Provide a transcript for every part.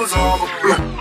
use them.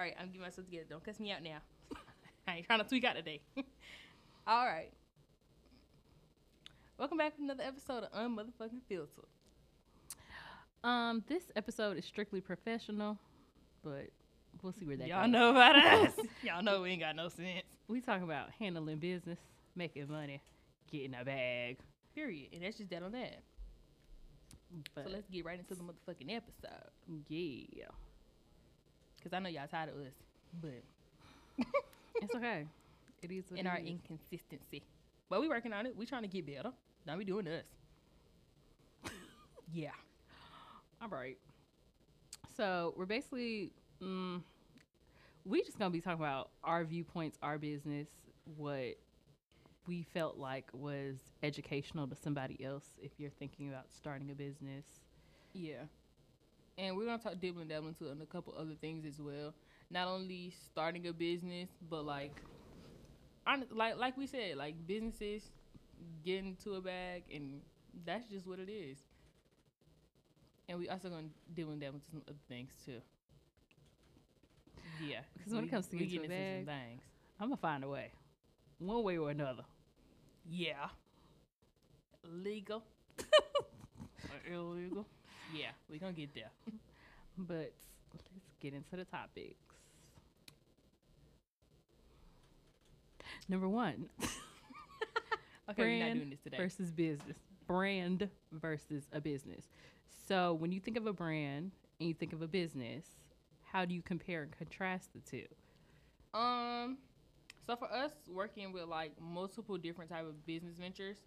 All right, I'm getting myself together. Don't cuss me out now. I ain't trying to tweak out today. All right. Welcome back to another episode of Unmotherfucking Filter. Um, this episode is strictly professional, but we'll see where that Y'all goes. know about us. Y'all know we ain't got no sense. We talk about handling business, making money, getting a bag. Period. And that's just that on that. But So let's get right into the motherfucking episode. yeah, Because I know y'all tired of us. But it's okay. It is in our is. inconsistency. But we working on it. We trying to get better. Now we doing this. yeah. All right. So we're basically, mm, we just gonna be talking about our viewpoints, our business, what we felt like was educational to somebody else if you're thinking about starting a business. Yeah. And we're gonna talk dibble and dabble into a couple other things as well. Not only starting a business, but like, hon- like like we said, like businesses getting to a bag, and that's just what it is. And we also gonna dibble and dabble into some other things too. Yeah, Because when it comes to we getting to a getting some things. I'm gonna find a way, one way or another. Yeah. Legal. or illegal. Yeah, we're gonna get there. But let's get into the topics. Number one, Okay, we're not doing this today. versus business. Brand versus a business. So when you think of a brand and you think of a business, how do you compare and contrast the two? Um, so for us working with like multiple different type of business ventures,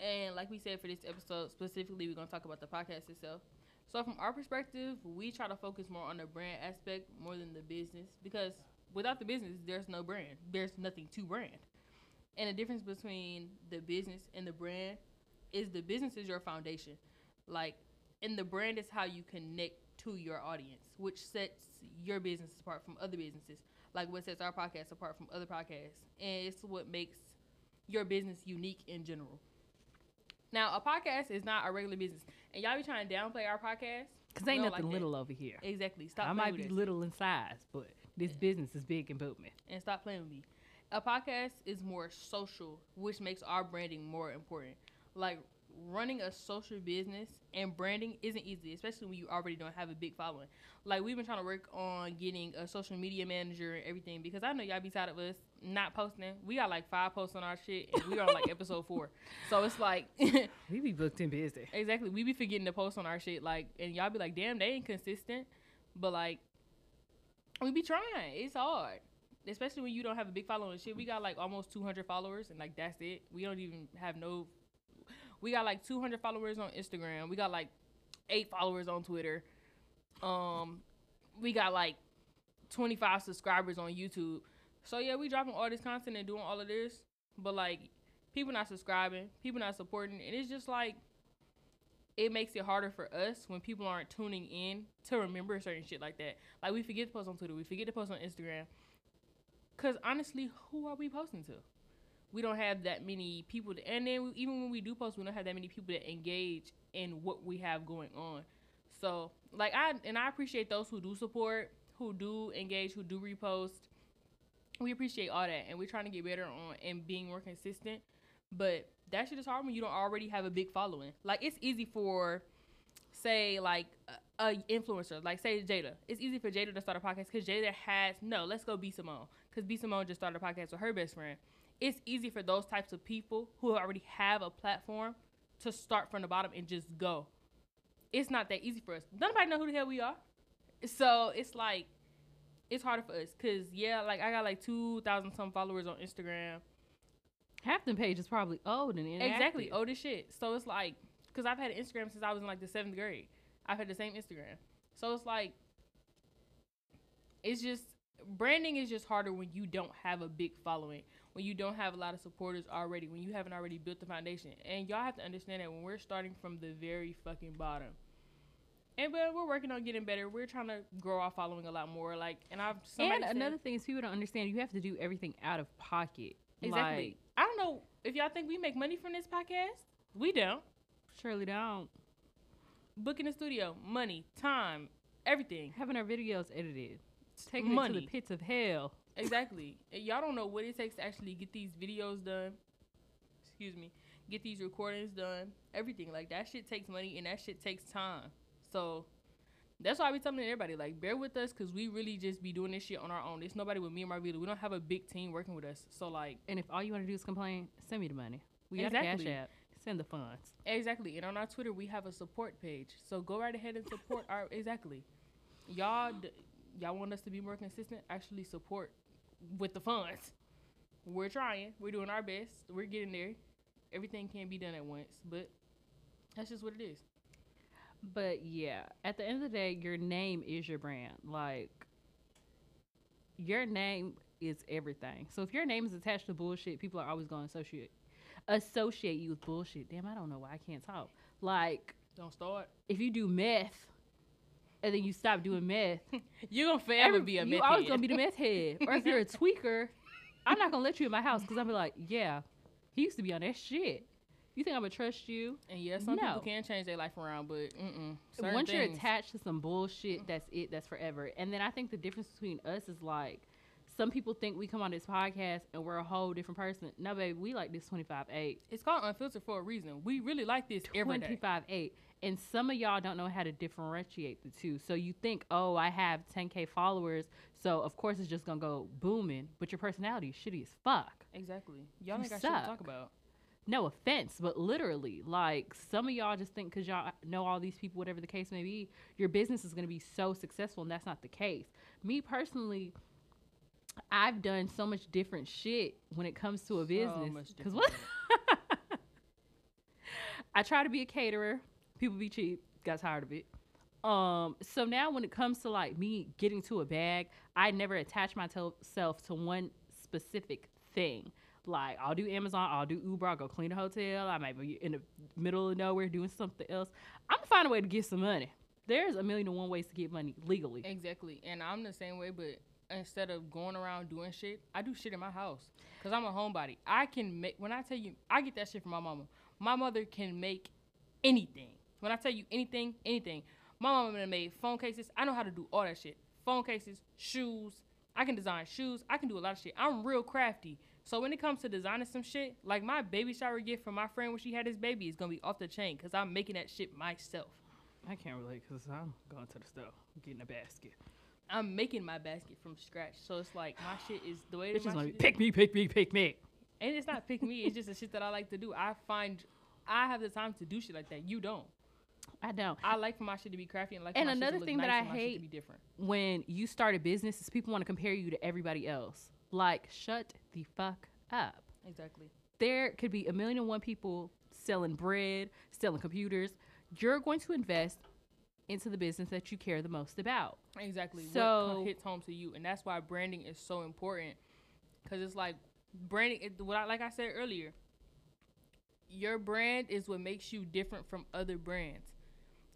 and like we said for this episode specifically, we're gonna talk about the podcast itself. So from our perspective, we try to focus more on the brand aspect more than the business because without the business, there's no brand. There's nothing to brand. And the difference between the business and the brand is the business is your foundation. Like, and the brand is how you connect to your audience, which sets your business apart from other businesses. Like what sets our podcast apart from other podcasts. And it's what makes your business unique in general. Now, a podcast is not a regular business. And y'all be trying to downplay our podcast. Because ain't nothing like that. little over here. Exactly. Stop I might be us. little in size, but this business is big and booming. and stop playing with me. A podcast is more social, which makes our branding more important. Like running a social business and branding isn't easy, especially when you already don't have a big following. Like we've been trying to work on getting a social media manager and everything because I know y'all be tired of us not posting. We got like five posts on our shit and we are on like episode four. So it's like We be booked and busy. Exactly. We be forgetting to post on our shit, like, and y'all be like, damn, they ain't consistent. But like, we be trying. It's hard, especially when you don't have a big following. and Shit, we got like almost 200 followers, and like that's it. We don't even have no. We got like 200 followers on Instagram. We got like eight followers on Twitter. Um, we got like 25 subscribers on YouTube. So yeah, we dropping all this content and doing all of this, but like people not subscribing, people not supporting, and it's just like it makes it harder for us when people aren't tuning in to remember certain shit like that. Like we forget to post on Twitter, we forget to post on Instagram. Cause honestly, who are we posting to? We don't have that many people, to, and then we, even when we do post, we don't have that many people that engage in what we have going on. So, like I and I appreciate those who do support, who do engage, who do repost. We appreciate all that, and we're trying to get better on and being more consistent. But that shit is hard when you don't already have a big following. Like it's easy for, say, like a influencer, like say Jada. It's easy for Jada to start a podcast because Jada has no. Let's go B Simone because B Simone just started a podcast with her best friend. It's easy for those types of people who already have a platform to start from the bottom and just go. It's not that easy for us. Nobody know who the hell we are, so it's like it's harder for us because yeah, like I got like two thousand some followers on Instagram. Half the page is probably old and inactive. Exactly, old as shit. So it's like, cause I've had an Instagram since I was in like the seventh grade. I've had the same Instagram. So it's like, it's just branding is just harder when you don't have a big following, when you don't have a lot of supporters already, when you haven't already built the foundation. And y'all have to understand that when we're starting from the very fucking bottom. And but we're working on getting better. We're trying to grow our following a lot more. Like, and I've And said- another thing is people don't understand you have to do everything out of pocket. exactly. Like, I don't know if y'all think we make money from this podcast. We don't. surely don't. Booking the studio, money, time, everything. Having our videos edited. Taking it to the pits of hell. Exactly. Y'all don't know what it takes to actually get these videos done. Excuse me. Get these recordings done. Everything. Like that shit takes money and that shit takes time. So that's why I be telling everybody, like, bear with us because we really just be doing this shit on our own. There's nobody with me and Marvila. We don't have a big team working with us. So like And if all you want to do is complain, send me the money. We got Exactly. a cash app. Send the funds. Exactly. And on our Twitter, we have a support page. So go right ahead and support our exactly. Y'all d- y'all want us to be more consistent? Actually support with the funds. We're trying. We're doing our best. We're getting there. Everything can't be done at once, but that's just what it is. But yeah, at the end of the day, your name is your brand. Like your name is everything. So if your name is attached to bullshit, people are always going to associate associate you with bullshit. Damn, I don't know why I can't talk. Like Don't start. if you do meth and then you stop doing meth, You're gonna forever every- be a you meth always head. gonna be the meth head. or if you're a tweaker, I'm not gonna let you in my house because I'm be like, yeah, he used to be on that shit. You think I'm gonna trust you? And yeah, some No. people can change their life around, but Once you're attached to some bullshit, that's it. That's forever. And then I think the difference between us is like, some people think we come on this podcast and we're a whole different person. No, baby, we like this 25 8. it's called unfiltered for a reason. We really like this every day. 25 8. And some of y'all don't know how to differentiate the two. So you think, oh, I have 10K followers. So of course it's just going to go booming. But your personality is shitty as fuck. Exactly. Y'all ain't got shit to talk about. no offense, but literally, like some of y'all just think because y'all know all these people, whatever the case may be, your business is going to be so successful, and that's not the case. Me personally, I've done so much different shit when it comes to a So business. Because what? I try to be a caterer. People be cheap. Got tired of it. Um, so now when it comes to like me getting to a bag, I never attach myself to one specific thing. Like I'll do Amazon, I'll do Uber, I'll go clean a hotel. I might be in the middle of nowhere doing something else. I'm gonna find a way to get some money. There's a million and one ways to get money legally. Exactly. And I'm the same way, but instead of going around doing shit, I do shit in my house. Cause I'm a homebody. I can make when I tell you I get that shit from my mama. My mother can make anything. When I tell you anything, anything. My mama made phone cases. I know how to do all that shit. Phone cases, shoes. I can design shoes. I can do a lot of shit. I'm real crafty. So when it comes to designing some shit, like my baby shower gift from my friend when she had his baby is gonna be off the chain because I'm making that shit myself. I can't relate because I'm going to the store, getting a basket. I'm making my basket from scratch. So it's like my shit is the way Bitches that my gonna be shit is. pick me, pick me, pick me. And it's not pick me. It's just the shit that I like to do. I find I have the time to do shit like that. You don't. I don't. I like for my shit to be crafty and like And another shit to look thing that I hate- be different. when you start a business is people want to compare you to everybody else. Like, shut the fuck up. Exactly. There could be a million and one people selling bread, selling computers. You're going to invest into the business that you care the most about. Exactly. So- co- hits home to you, and that's why branding is so important. Cause it's like branding. It, what I, like I said earlier, your brand is what makes you different from other brands.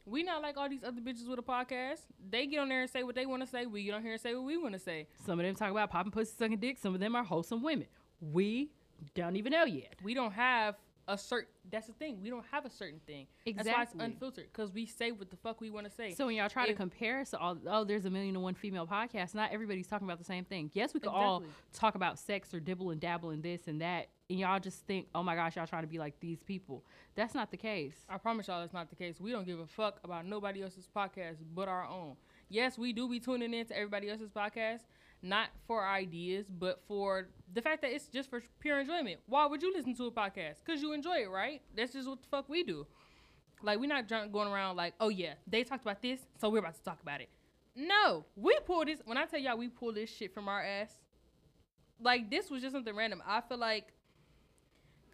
We not like all these other bitches with a podcast. They get on there and say what they want to say. We get on here and say what we want to say. Some of them talk about popping pussy, sucking dick. Some of them are wholesome women. We don't even know yet. we don't have a certain. That's the thing. We don't have a certain thing. Exactly. That's why it's unfiltered because we say what the fuck we want to say. So when y'all try to If- compare, so all, oh, there's a million and one female podcasts. Not everybody's talking about the same thing. Yes, we could all talk about sex or dibble and dabble in this and that, and y'all just think, oh my gosh, y'all trying to be like these people. That's not the case. I promise y'all that's not the case. We don't give a fuck about nobody else's podcast but our own. Yes, we do be tuning in to everybody else's podcast, not for ideas, but for the fact that it's just for pure enjoyment. Why would you listen to a podcast? Because you enjoy it, right? That's just what the fuck we do. Like, we're not drunk going around like, oh yeah, they talked about this, so we're about to talk about it. No, we pull this. When I tell y'all we pull this shit from our ass, like, this was just something random. I feel like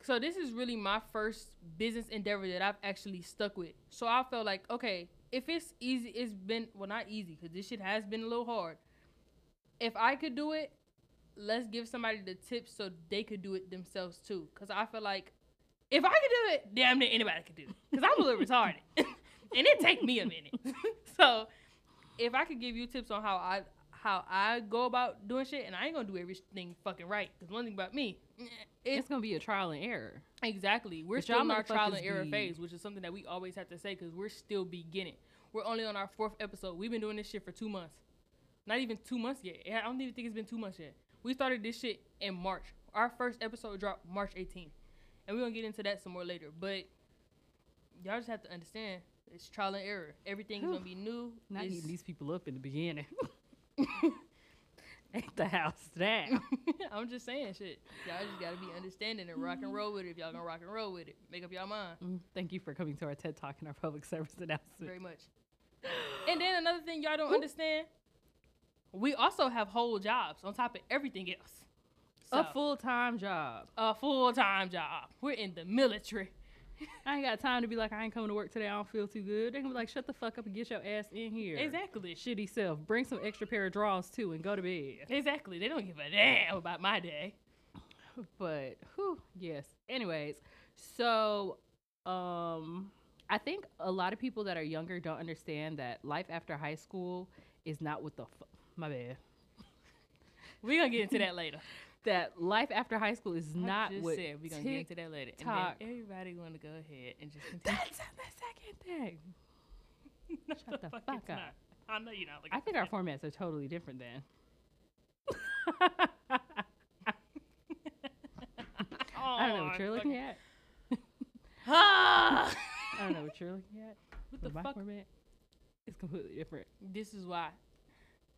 so this is really my first business endeavor that I've actually stuck with. So I felt like, okay, if it's easy, it's been well not easy because this shit has been a little hard. If I could do it, let's give somebody the tips so they could do it themselves too. Cause I feel like if I could do it, damn near anybody could do it. Cause I'm a little retarded, and it take me a minute. so if I could give you tips on how I how I go about doing shit, and I ain't gonna do everything fucking right. Cause one thing about me, eh, it's It's gonna be a trial and error. Exactly. We're But still in our trial and error be- phase, which is something that we always have to say because we're still beginning. We're only on our fourth episode. We've been doing this shit for two months. Not even two months yet. I don't even think it's been two months yet. We started this shit in March. Our first episode dropped March 18th. And we're going to get into that some more later. But y'all just have to understand it's trial and error. Everything is going to be new. Not It's- eating these people up in the beginning. Ain't the house down. I'm just saying shit. Y'all just got to be understanding and rock and roll with it if y'all going to rock and roll with it. Make up y'all mind. Mm, Thank you for coming to our TED Talk and our public service announcement. very much. And then another thing y'all don't understand, we also have whole jobs on top of everything else. So, A full time job. a full time job. We're in the military. I ain't got time to be like, I ain't coming to work today. I don't feel too good. They gonna be like, shut the fuck up and get your ass in here. Exactly. Shitty self. Bring some extra pair of drawers too and go to bed. Exactly. They don't give a damn about my day. But whew, yes. Anyways, so um I think a lot of people that are younger don't understand that life after high school is not what the my bad. We're gonna get into that later. That life after high school is I not just what said we're gonna get into that later. And then everybody wanna go ahead and just continue. That's the second thing. No, Shut the fuck fuck up. not. I know you're not looking I think our formats are totally different then. I don't know what you're looking at. Ah! I don't know what you're looking at. what the fuck? format is completely different. This is why.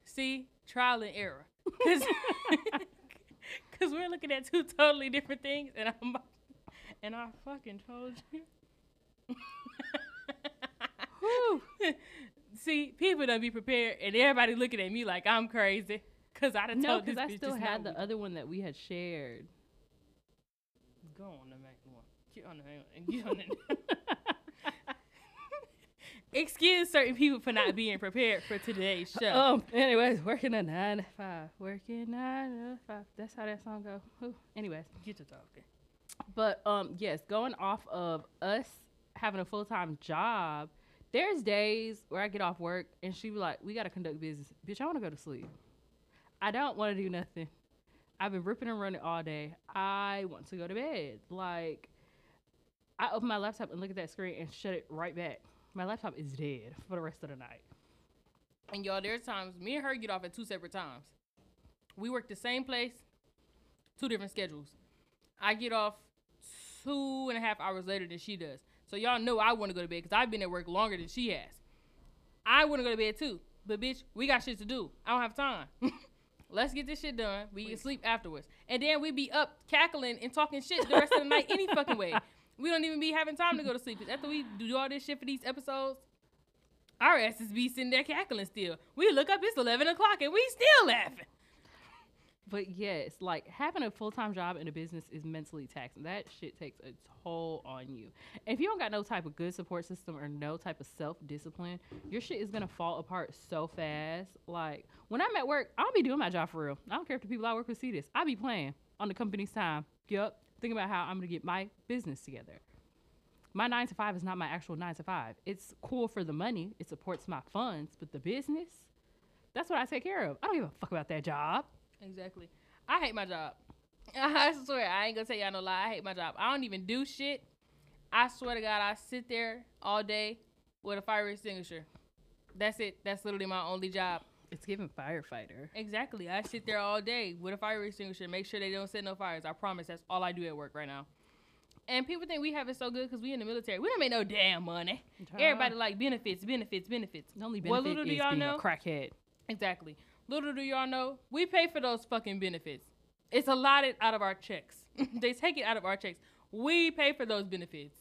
See, trial and error. Because we're looking at two totally different things, and I'm and I fucking told you. See, people don't be prepared, and everybody looking at me like I'm crazy. Cause I No, told because I still had the other one that we had shared. Go on the main one. Get on the main one. and Get on the. Excuse certain people for not being prepared for today's show. Um. Anyways, working a nine to five. Working nine to five. That's how that song go. Whew. Anyways, Get to talking. but um, yes, going off of us having a full time job, there's days where I get off work and she be like, "We gotta conduct business, bitch. I want to go to sleep. I don't want to do nothing. I've been ripping and running all day. I want to go to bed. Like, I open my laptop and look at that screen and shut it right back. My laptop is dead for the rest of the night. And y'all, there's times me and her get off at two separate times. We work the same place, two different schedules. I get off two and a half hours later than she does. So y'all know I want to go to bed because I've been at work longer than she has. I want to go to bed too, but bitch, we got shit to do. I don't have time. Let's get this shit done. We can sleep afterwards, and then we be up cackling and talking shit the rest of the night any fucking way. We don't even be having time to go to sleep. 'Cause After we do all this shit for these episodes, our asses be sitting there cackling still. We look up, it's 11 o'clock, and we still laughing. But yes, like having a full time job in a business is mentally taxing. That shit takes a toll on you. If you don't got no type of good support system or no type of self discipline, your shit is gonna fall apart so fast. Like when I'm at work, I don't be doing my job for real. I don't care if the people I work with see this. I'll be playing on the company's time. Yup. Thinking about how I'm gonna get my business together. My nine to five is not my actual nine to five. It's cool for the money. It supports my funds, but the business, that's what I take care of. I don't give a fuck about that job. Exactly. I hate my job. I swear, I ain't gonna tell y'all no lie. I hate my job. I don't even do shit. I swear to God, I sit there all day with a fire extinguisher. That's it. That's literally my only job. It's giving firefighter. Exactly. I sit there all day with a fire extinguisher, make sure they don't set no fires. I promise. That's all I do at work right now. And people think we have it so good because we in the military. We don't make no damn money. Everybody like benefits, benefits, benefits. The only What benefit little do y'all being know? a crackhead. Exactly. Little do y'all know, we pay for those fucking benefits. It's allotted out of our checks. they take it out of our checks. We pay for those benefits.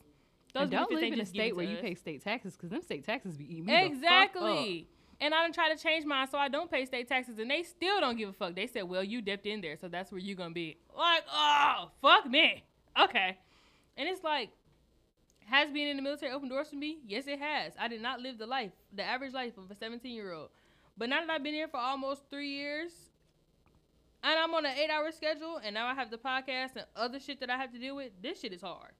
Those and don't live in a state where to you us. pay state taxes because them state taxes be eating me the fuck up. Exactly. And I done try to change mine so I don't pay state taxes, and they still don't give a fuck. They said, "Well, you dipped in there, so that's where you're gonna be." Like, oh, fuck me. Okay. And it's like, has being in the military opened doors for me? Yes, it has. I did not live the life, the average life of a 17 year old. But now that I've been here for almost three years, and I'm on an eight hour schedule, and now I have the podcast and other shit that I have to deal with, this shit is hard.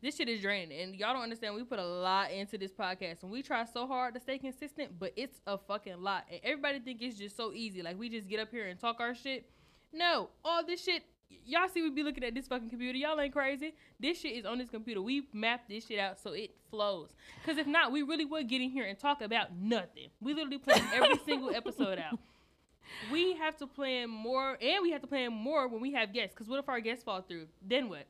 This shit is draining, and y'all don't understand. We put a lot into this podcast, and we try so hard to stay consistent, but it's a fucking lot. And everybody think it's just so easy, like we just get up here and talk our shit. No, all this shit. Y'all see we be looking at this fucking computer. Y'all ain't crazy. This shit is on this computer. We map this shit out so it flows. Cause if not, we really would get in here and talk about nothing. We literally plan every single episode out. We have to plan more, and we have to plan more when we have guests. Cause what if our guests fall through? Then what?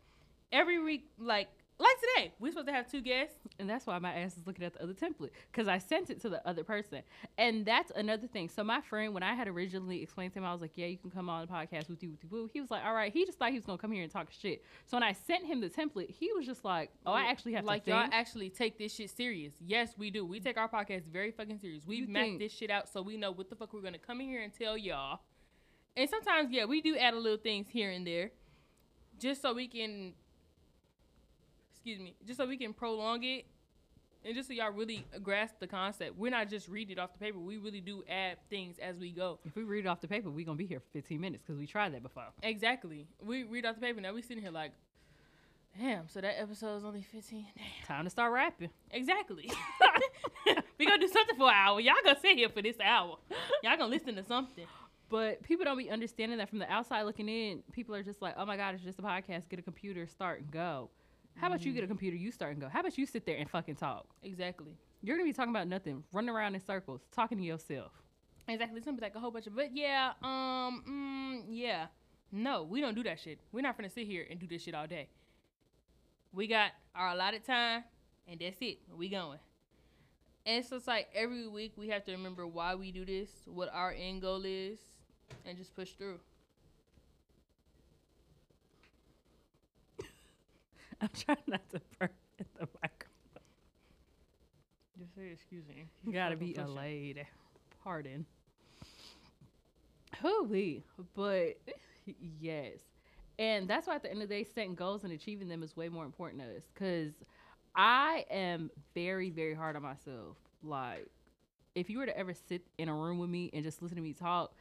Every week, like like today, we're supposed to have two guests. And that's why my ass is looking at the other template because I sent it to the other person. And that's another thing. So my friend, when I had originally explained to him, I was like, "Yeah, you can come on the podcast with you, with you." He was like, "All right." He just thought he was gonna come here and talk shit. So when I sent him the template, he was just like, "Oh, I actually have like to Like, y'all actually take this shit serious. Yes, we do. We take our podcast very fucking serious. We've mapped this shit out so we know what the fuck we're gonna come in here and tell y'all. And sometimes, yeah, we do add a little things here and there, just so we can, excuse me, just so we can prolong it, and just so y'all really grasp the concept. We're not just reading it off the paper. We really do add things as we go. if we read it off the paper, we gonna be here for 15 minutes because we tried that before. Exactly. We read off the paper. Now we sitting here like, damn. So that episode is only fifteen. Damn. Time to start rapping. Exactly. we gonna do something for an hour. Y'all gonna sit here for this hour. Y'all gonna listen to something. But people don't be understanding that from the outside looking in. People are just like, "Oh my god, it's just a podcast. Get a computer, start and go." How about you get a computer, you start and go? How about you sit there and fucking talk? Exactly. You're gonna be talking about nothing, running around in circles, talking to yourself. Exactly. It's gonna be like a whole bunch of, but yeah, um, mm, yeah. No, we don't do that shit. We're not gonna sit here and do this shit all day. We got our allotted time, and that's it. We going. And so it's like every week we have to remember why we do this, what our end goal is, and just push through. I'm trying not to burn at the microphone. Just say excuse me. You gotta be a lady. Pardon. Hooey. But yes. And that's why at the end of the day, setting goals and achieving them is way more important to us. Cause I am very, very hard on myself. Like, if you were to ever sit in a room with me and just listen to me talk,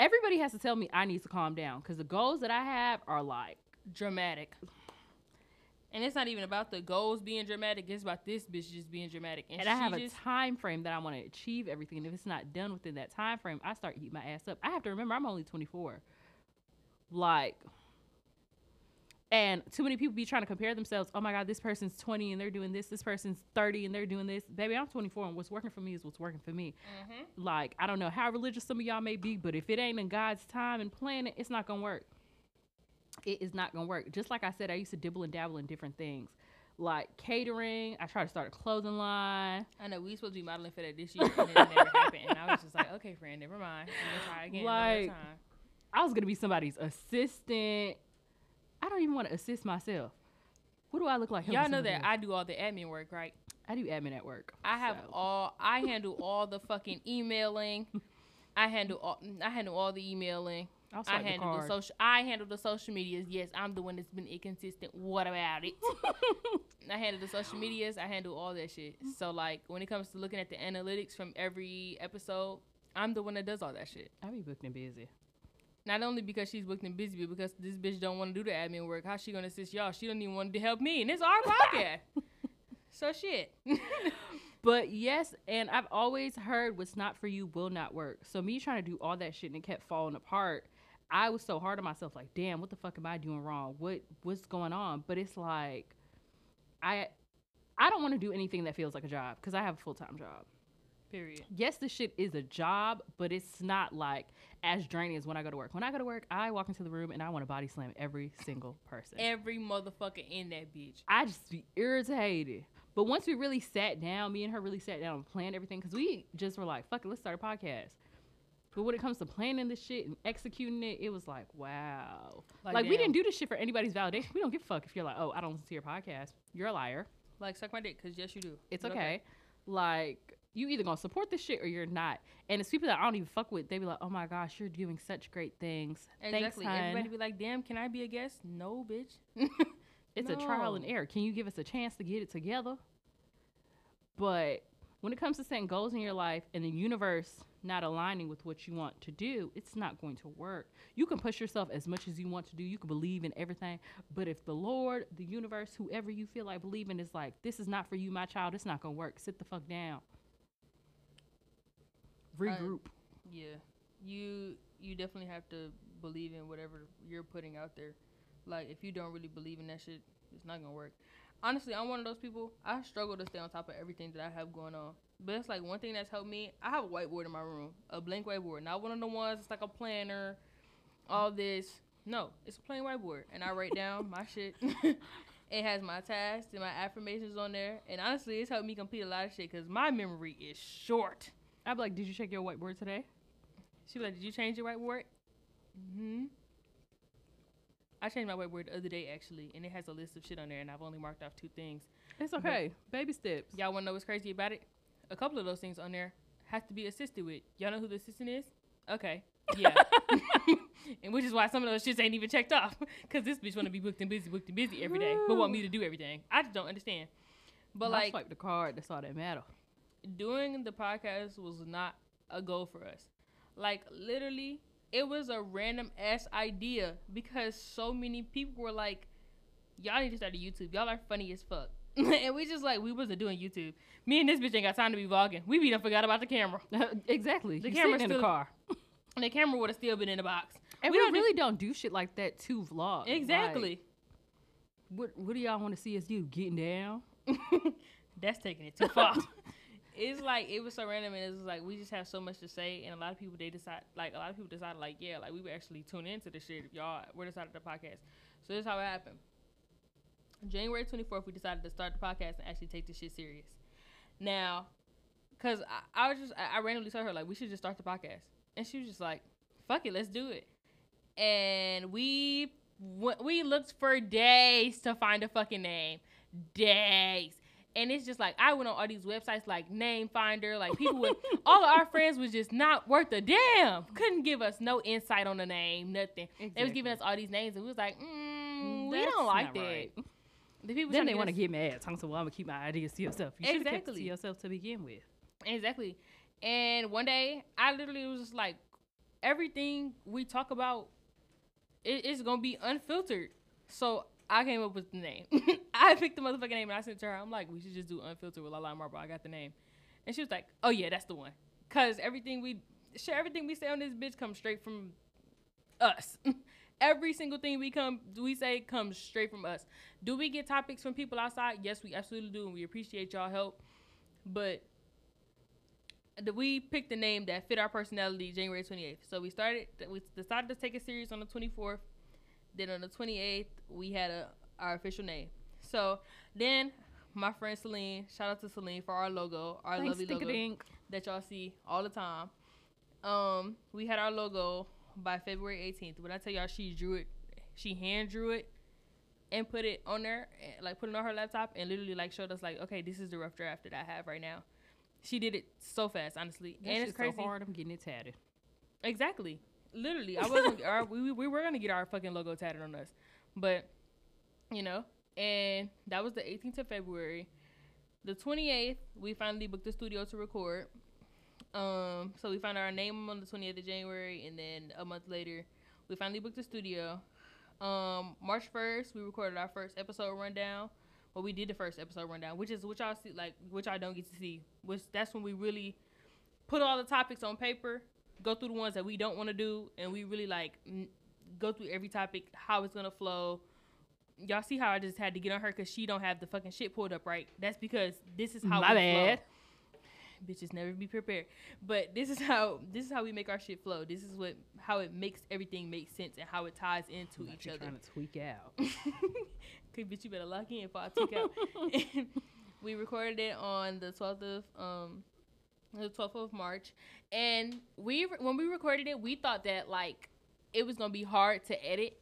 everybody has to tell me I need to calm down. Cause the goals that I have are like dramatic. And it's not even about the goals being dramatic. It's about this bitch just being dramatic. And, and I have a time frame that I want to achieve everything. And if it's not done within that time frame, I start eating my ass up. I have to remember I'm only 24. Like, and too many people be trying to compare themselves. Oh my God, this person's 20 and they're doing this. This person's 30 and they're doing this. Baby, I'm 24 and what's working for me is what's working for me. Mhm. Like, I don't know how religious some of y'all may be, but if it ain't in God's time and plan, it's not gonna work. It is not gonna work. Just like I said, I used to dibble and dabble in different things. Like catering, I tried to start a clothing line. I know we supposed to be modeling for that this year, and it never happened. And I was just like, okay, friend, never mind. I'm gonna try again Like, another time. I was gonna be somebody's assistant. I don't even want to assist myself. What do I look like? Y'all know that else? I do all the admin work, right? I do admin at work. I have so. all. I handle all the fucking emailing. I handle all. I handle all the emailing. I swipe the handle the, social. I handle the social medias. Yes, I'm the one that's been inconsistent. What about it? I handle the social medias. I handle all that shit. So like when it comes to looking at the analytics from every episode, I'm the one that does all that shit. I be booked and busy. Not only because she's booked and busy, but because this bitch don't want to do the admin work. How she gonna assist y'all? She don't even want to help me, and it's our podcast. so shit. But yes, and I've always heard what's not for you will not work. So me trying to do all that shit and it kept falling apart. I was so hard on myself, like, damn, what the fuck am I doing wrong? What what's going on? But it's like, I I don't want to do anything that feels like a job because I have a full time job. Period. Yes, this shit is a job, but it's not like as draining as when I go to work. When I go to work, I walk into the room and I want to body slam every single person. Every motherfucker in that bitch. I just be irritated. But once we really sat down, me and her really sat down and planned everything because we just were like, fuck it, let's start a podcast. But when it comes to planning this shit and executing it, it was like, wow. Like, Like, we didn't do this shit for anybody's validation. We don't give a fuck if you're like, oh, I don't listen to your podcast. You're a liar. Like suck my dick, cause yes you do. It's But okay. Like, you either gonna support this shit or you're not. And it's people that I don't even fuck with. They be like, oh my gosh, you're doing such great things. Exactly. Thanks, Everybody be like, damn, can I be a guest? No, bitch. It's a trial and error. Can you give us a chance to get it together? But when it comes to setting goals in your life and the universe not aligning with what you want to do, it's not going to work. You can push yourself as much as you want to do. You can believe in everything. But if the Lord, the universe, whoever you feel like believing is like, this is not for you, my child, it's not going to work. Sit the fuck down. Uh, Regroup. Yeah, you you definitely have to believe in whatever you're putting out there. Like if you don't really believe in that shit, it's not gonna work. Honestly, I'm one of those people. I struggle to stay on top of everything that I have going on. But it's like one thing that's helped me. I have a whiteboard in my room, a blank whiteboard, not one of the ones. It's like a planner, all this. No, it's a plain whiteboard, and I write down my shit. it has my tasks and my affirmations on there, and honestly, it's helped me complete a lot of shit because my memory is short. I'd be like, did you check your whiteboard today? She was like, "Did you change your whiteboard?" Hmm. I changed my whiteboard the other day actually, and it has a list of shit on there, and I've only marked off two things. It's okay. Baby steps. Y'all want to know what's crazy about it? A couple of those things on there has to be assisted with. Y'all know who the assistant is? Okay. Yeah. and which is why some of those shits ain't even checked off, cause this bitch want to be booked and busy, booked and busy every day, but want me to do everything. I just don't understand. But I like, swipe the card. That's all that matter. doing the podcast was not a goal for us. Like literally, it was a random ass idea because so many people were like, "Y'all need to start a YouTube. Y'all are funny as fuck." and we just like we wasn't doing YouTube. Me and this bitch ain't got time to be vlogging. We be done forgot about the camera. exactly. The camera's in the car. The camera would have still been in the box. And We we, don't really don't do shit like that to vlog. Exactly. Like, what What do y'all want to see us do? Getting down? That's taking it too far. it's like it was so random, and it was like we just have so much to say, and a lot of people they decide like a lot of people decided like yeah, like we would actually tune into the shit if y'all were decided the podcast. So this is how it happened. January twenty fourth, we decided to start the podcast and actually take this shit serious. Now, cause I, I was just I, I randomly told her like we should just start the podcast, and she was just like, "Fuck it, let's do it." And we we looked for days to find a fucking name, days. And it's just like I went on all these websites like Name Finder, like people with all of our friends was just not worth a damn. Couldn't give us no insight on the name, nothing. They was giving us all these names, and we was like, mm, we don't like that. right. The people Then they want to get mad. Talking to well, I'm gonna keep my ideas to yourself. You should have kept it to yourself to begin with. Exactly. And one day, I literally was just like, everything we talk about, it, it's gonna be unfiltered. So I came up with the name. I picked the motherfucking name and I sent to her. I'm like, we should just do unfiltered with Lala Marble. I got the name, and she was like, oh yeah, that's the one. Cause everything we, share, everything we say on this bitch comes straight from us. Every single thing we come we say comes straight from us. Do we get topics from people outside? Yes, we absolutely do, and we appreciate y'all help. But we picked the name that fit our personality January 28th. So we started, we decided to take a series on the 24th. Then on the 28th, we had a our official name. So then my friend Celine, shout out to Celine for our logo, our Thanks, lovely logo that y'all see all the time. Um, we had our logo by February 18th. When I tell y'all she drew it, she hand drew it and put it on there, eh, like put it on her laptop, and literally like showed us like, okay, this is the rough draft that I have right now. She did it so fast, honestly, That and it's crazy. so hard. I'm getting it tatted. Exactly. Literally, I wasn't. our, we we were gonna get our fucking logo tatted on us, but you know, and that was the 18th of February. The 28th, we finally booked the studio to record. Um, so we found our name on the 28th of January, and then a month later, we finally booked the studio. Um, March 1st, we recorded our first episode rundown. Well, we did the first episode rundown, which is which y'all see, like which I don't get to see. Which that's when we really put all the topics on paper, go through the ones that we don't want to do, and we really like n- go through every topic, how it's gonna flow. Y'all see how I just had to get on her because she don't have the fucking shit pulled up right. That's because this is how My we bad. flow. Bitches never be prepared. But this is how this is how we make our shit flow. This is what how it makes everything make sense and how it ties into each other. Trying to tweak out. Okay, bitch, you better lock in if I tweak out. we recorded it on the 12th of um the 12th of March, and we when we recorded it, we thought that like it was gonna be hard to edit.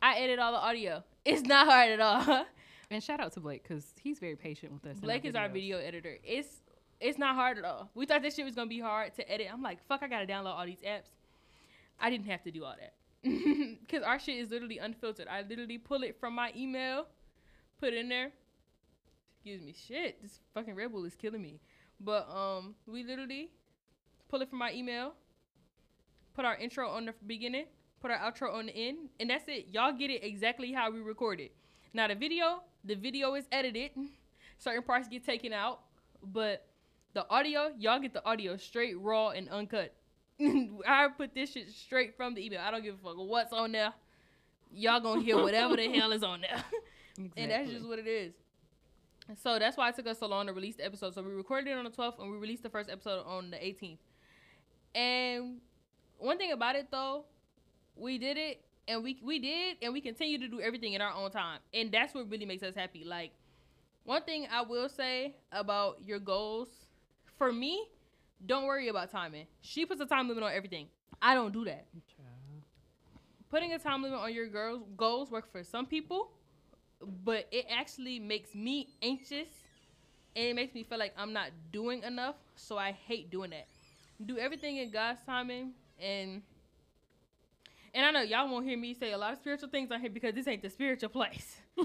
I edit all the audio. It's not hard at all. and shout out to Blake because he's very patient with us. Blake is our video editor. It's it's not hard at all. We thought this shit was gonna be hard to edit. I'm like, fuck, I gotta download all these apps. I didn't have to do all that because our shit is literally unfiltered. I literally pull it from my email, put it in there. Excuse me, shit. This fucking Red Bull is killing me. But um, we literally pull it from my email, put our intro on the beginning, put our outro on the end, and that's it. Y'all get it exactly how we record it. Now the video, the video is edited. Certain parts get taken out, but the audio, y'all get the audio straight, raw, and uncut. I put this shit straight from the email. I don't give a fuck what's on there. Y'all gonna hear whatever the hell is on there. And that's just what it is. So that's why it took us so long to release the episode. So we recorded it on the 12th and we released the first episode on the 18th. And one thing about it though, we did it and we we did and we continue to do everything in our own time. And that's what really makes us happy. Like one thing I will say about your goals, for me, don't worry about timing. She puts a time limit on everything. I don't do that Child. putting a time limit on your girls goals work for some people, but it actually makes me anxious and it makes me feel like I'm not doing enough. So I hate doing that. Do everything in God's timing and and I know y'all won't hear me say a lot of spiritual things on here because this ain't the spiritual place.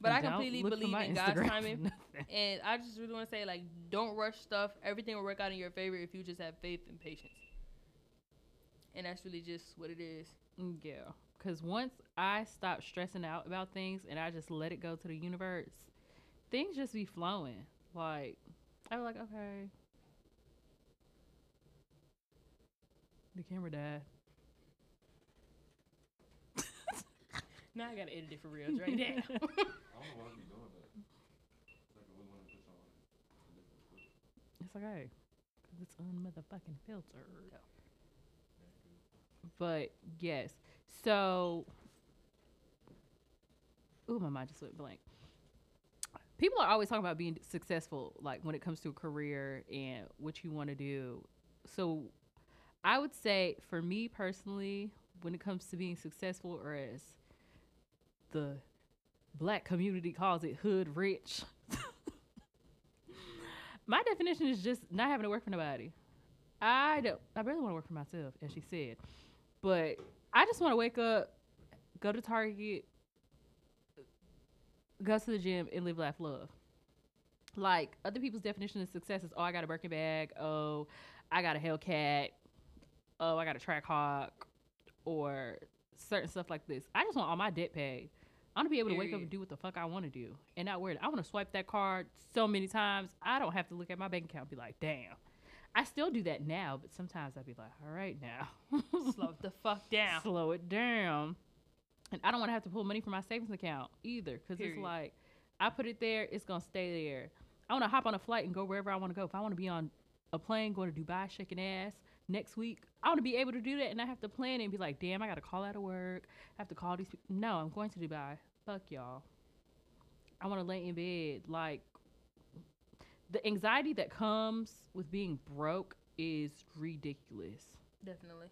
but I completely believe in God's Instagram for timing. And I just really want to say, like, don't rush stuff. Everything will work out in your favor if you just have faith and patience. And that's really just what it is. Yeah, because once I stop stressing out about things and I just let it go to the universe, things just be flowing. Like I was like, okay, the camera died. Now I gotta edit it for real right now. I don't know why we doing that. Like we want to put on a different foot. It's okay, cause it's unmotherfucking filtered. But yes, so. Ooh, my mind just went blank. People are always talking about being successful, like when it comes to a career and what you want to do. So, I would say for me personally, when it comes to being successful, or as the black community calls it, hood rich. my definition is just not having to work for nobody. I don't. I really want to work for myself, as she said, but I just want to wake up, go to Target, go to the gym, and live, laugh, love. Like other people's definition of success is, oh, I got a Birkin bag. Oh, I got a Hellcat. Oh, I got a Trackhawk, or certain stuff like this. I just want all my debt paid. I want to be able to wake up and do what the fuck I want to do, and not worry. I want to swipe that card so many times. I don't have to look at my bank account and be like, damn. I still do that now, but sometimes I'd be like, all right now. Slow the fuck down. Slow it down. And I don't want to have to pull money from my savings account either because it's like, I put it there, it's going to stay there. I want to hop on a flight and go wherever I want to go. If I want to be on a plane going to Dubai shaking ass next week, I want to be able to do that and I have to plan it and be like, damn, I got to call out of work. I have to call these people. No, I'm going to Dubai. Fuck y'all. I want to lay in bed. Like, the anxiety that comes with being broke is ridiculous. Definitely.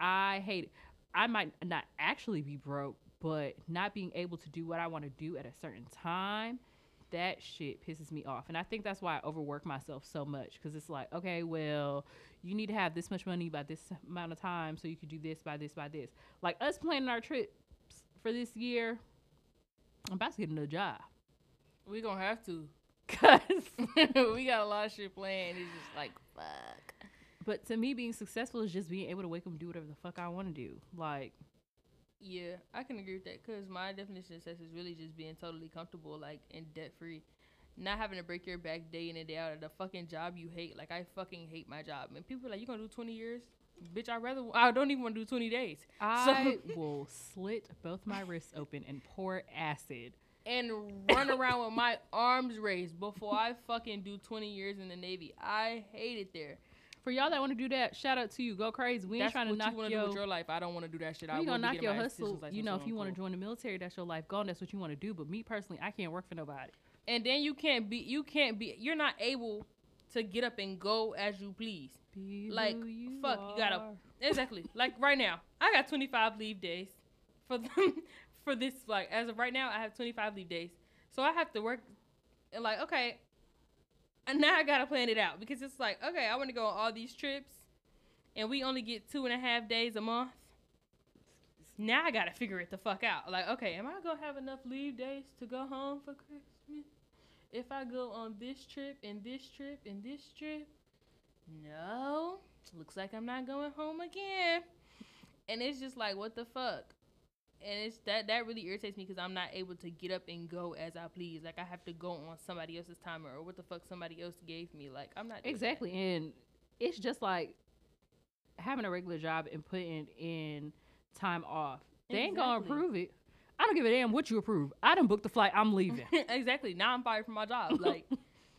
I hate it. I might not actually be broke, but not being able to do what I want to do at a certain time, that shit pisses me off. And I think that's why I overwork myself so much because it's like, okay, well, you need to have this much money by this amount of time so you could do this by this by this. Like us planning our trips for this year, I'm about to get another job. We gonna have to. Cause we got a lot of shit planned. It's just like fuck. but to me being successful is just being able to wake up and do whatever the fuck I want to do. Like Yeah, I can agree with that because my definition of success is really just being totally comfortable, like and debt free, not having to break your back day in and day out at a fucking job you hate. Like I fucking hate my job. And people are like, you gonna do twenty years? bitch, I rather I don't even want to do 20 days I will slit both my wrists open and pour acid. and run around with my arms raised before I fucking do 20 years in the Navy. I hate it there. For y'all that want to do that, shout out to you. Go crazy. We ain't That's trying to what knock you your. do with your life. I don't want to do that shit. I we will gonna knock your hustle. You know, if you want to join the military, that's your life and That's what you want to do. But me personally, I can't work for nobody. And then you can't be. You can't be. You're not able to get up and go as you please. Be Like, you fuck, you gotta- Exactly. like right now, I got 25 leave days for them for this. Like as of right now, I have 25 leave days. So I have to work. And like, okay, and now I gotta plan it out because it's like, okay, I want to go on all these trips, and we only get two and a half days a month. Now I gotta figure it the fuck out. Like, okay, am I gonna have enough leave days to go home for Christmas? If I go on this trip and this trip and this trip, no, looks like I'm not going home again. And it's just like, what the fuck? And it's that that really irritates me because I'm not able to get up and go as I please. Like I have to go on somebody else's timer or what the fuck somebody else gave me. Like I'm not doing that. Exactly, and it's just like having a regular job and putting in time off. They ain't gonna approve it. I don't give a damn what you approve. I don't book the flight. I'm leaving. exactly. Now I'm fired from my job. Like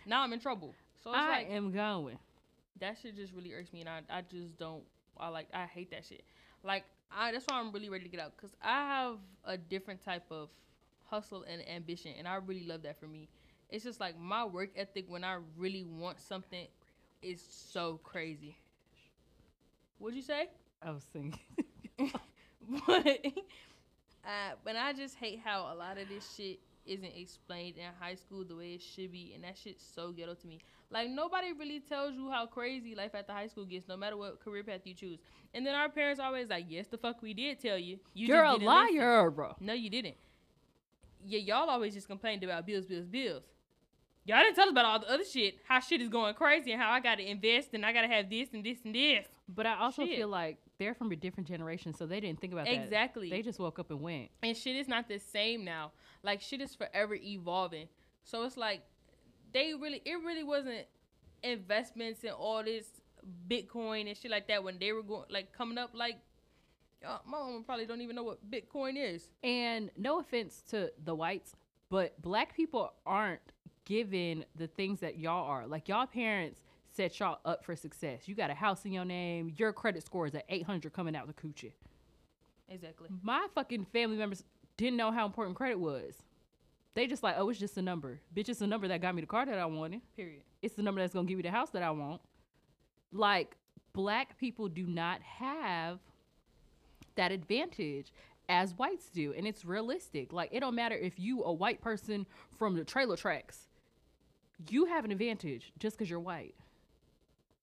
now I'm in trouble. So it's I like am going. that shit just really irks me, and I, I just don't. I like I hate that shit. Like I that's why I'm really ready to get out because I have a different type of hustle and ambition, and I really love that for me. It's just like my work ethic when I really want something is so crazy. What'd you say? I was thinking. but uh, but I just hate how a lot of this shit isn't explained in high school the way it should be, and that shit's so ghetto to me. Like nobody really tells you how crazy life at the high school gets, no matter what career path you choose. And then our parents always like, "Yes, the fuck we did tell you. You You're a didn't listen." liar, bro. No, you didn't. Yeah, y'all always just complained about bills, bills, bills. Y'all didn't tell us about all the other shit. How shit is going crazy and how I gotta invest and I gotta have this and this and this. But I also Shit. feel like they're from a different generation, so they didn't think about that. Exactly. They just woke up and went. and shit is not the same now. Like shit is forever evolving. So it's like they really it really wasn't investments and all this Bitcoin and shit like that when they were going like coming up like my mom probably don't even know what Bitcoin is. And no offense to the whites, but black people aren't given the things that y'all are. Like y'all parents set y'all up for success. You got a house in your name. Your credit score is at 800 coming out the coochie. Exactly. My fucking family members didn't know how important credit was. They just like, oh, it's just a number. Bitch, it's a number that got me the car that I wanted. Period. It's the number that's gonna give me the house that I want. Like, black people do not have that advantage as whites do. And it's realistic. Like, it don't matter if you a white person from the trailer tracks, you have an advantage just because you're white.